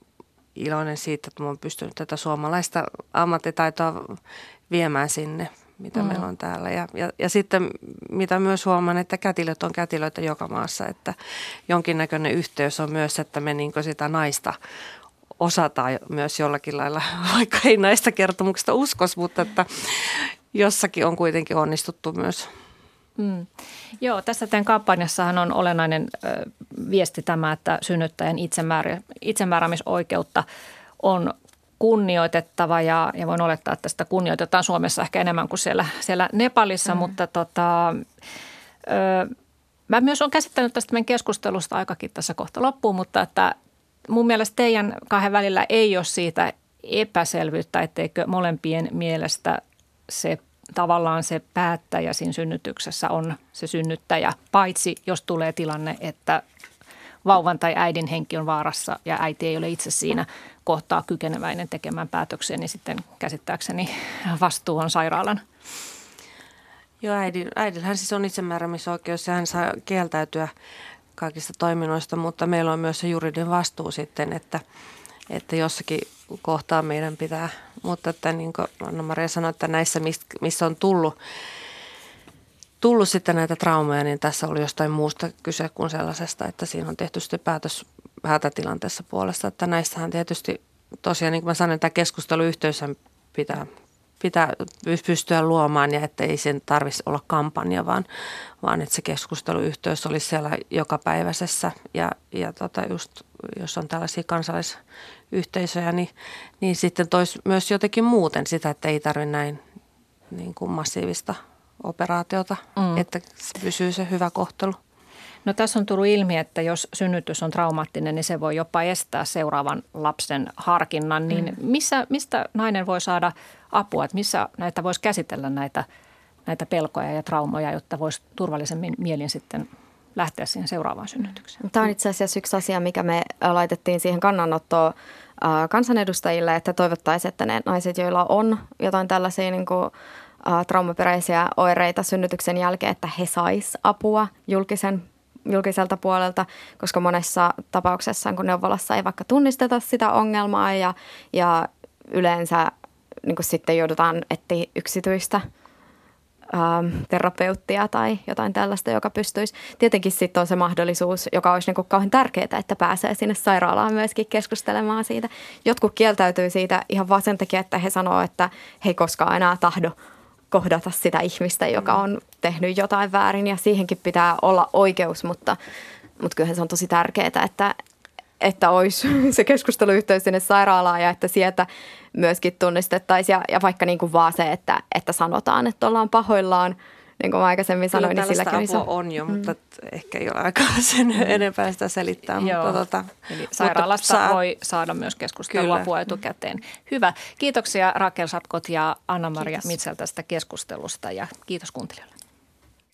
iloinen siitä, että mä oon pystynyt tätä suomalaista ammattitaitoa viemään sinne, mitä mm. meillä on täällä. Ja, ja, ja sitten mitä myös huomaan, että kätilöt on kätilöitä joka maassa, että jonkinnäköinen yhteys on myös, että me niin sitä naista osataan myös jollakin lailla, *laughs* vaikka ei näistä kertomuksista uskos, mutta että jossakin on kuitenkin onnistuttu myös. Mm. Joo, tässä teidän kampanjassahan on olennainen ö, viesti tämä, että synnyttäjän itsemäärä, itsemääräämisoikeutta on kunnioitettava ja, ja voin olettaa, että sitä kunnioitetaan Suomessa ehkä enemmän kuin siellä, siellä Nepalissa, mm. mutta tota, ö, mä myös olen käsittänyt tästä meidän keskustelusta aikakin tässä kohta loppuun, mutta että mun mielestä teidän kahden välillä ei ole siitä epäselvyyttä, etteikö molempien mielestä se tavallaan se päättäjä siinä synnytyksessä on se synnyttäjä, paitsi jos tulee tilanne, että vauvan tai äidin henki on vaarassa ja äiti ei ole itse siinä kohtaa kykeneväinen tekemään päätöksiä, niin sitten käsittääkseni vastuu on sairaalan. Joo, äidillähän siis on itsemääräämisoikeus ja hän saa kieltäytyä kaikista toiminnoista, mutta meillä on myös se juridinen vastuu sitten, että, että jossakin kohtaa meidän pitää, mutta että niin kuin Anna-Maria sanoi, että näissä, missä on tullut, tullut sitten näitä traumeja, niin tässä oli jostain muusta kyse kuin sellaisesta, että siinä on tehty sitten päätös hätätilanteessa puolesta, että näistähän tietysti tosiaan, niin kuin mä sanoin, tämä keskusteluyhteys pitää pitää pystyä luomaan ja että ei sen tarvitsisi olla kampanja, vaan, vaan että se keskusteluyhteys olisi siellä jokapäiväisessä ja, ja tota just, jos on tällaisia kansalaisyhteisöjä, niin, niin sitten toisi myös jotenkin muuten sitä, että ei tarvitse näin niin kuin massiivista operaatiota, mm. että pysyy se hyvä kohtelu. No tässä on tullut ilmi, että jos synnytys on traumaattinen, niin se voi jopa estää seuraavan lapsen harkinnan. Niin mm. missä, mistä nainen voi saada apua, että missä näitä voisi käsitellä näitä, näitä pelkoja ja traumoja, jotta voisi turvallisemmin mielin sitten lähteä siihen seuraavaan synnytykseen. Tämä on itse asiassa yksi asia, mikä me laitettiin siihen kannanottoon kansanedustajille, että toivottaisiin, että ne naiset, joilla on jotain tällaisia niin kuin, traumaperäisiä oireita synnytyksen jälkeen, että he sais apua julkisen julkiselta puolelta, koska monessa tapauksessa, kun neuvolassa ei vaikka tunnisteta sitä ongelmaa ja, ja yleensä niin kuin sitten joudutaan etsiä yksityistä ähm, terapeuttia tai jotain tällaista, joka pystyisi. Tietenkin sitten on se mahdollisuus, joka olisi niin kuin kauhean tärkeää, että pääsee sinne sairaalaan myöskin keskustelemaan siitä. Jotkut kieltäytyy siitä ihan vaan sen takia, että he sanoo, että he ei koskaan enää tahdo kohdata sitä ihmistä, joka on tehnyt jotain väärin ja siihenkin pitää olla oikeus, mutta, mutta kyllähän se on tosi tärkeää, että, että olisi *laughs* se keskusteluyhteys sinne sairaalaan ja että sieltä myöskin tunnistettaisiin ja, ja vaikka niin kuin vaan se, että, että sanotaan, että ollaan pahoillaan, niin kuin mä aikaisemmin Kyllä sanoin, niin silläkin apua on jo, mm. mutta ehkä ei ole aikaa *laughs* sen mm. enempää sitä selittää. Joo. Mutta, tota, Eli sairaalasta mutta saa... voi saada myös keskustelua apua etukäteen. Hyvä. Kiitoksia Rakel Sapkot ja Anna-Maria Mitsel tästä keskustelusta ja kiitos kuuntelijoille.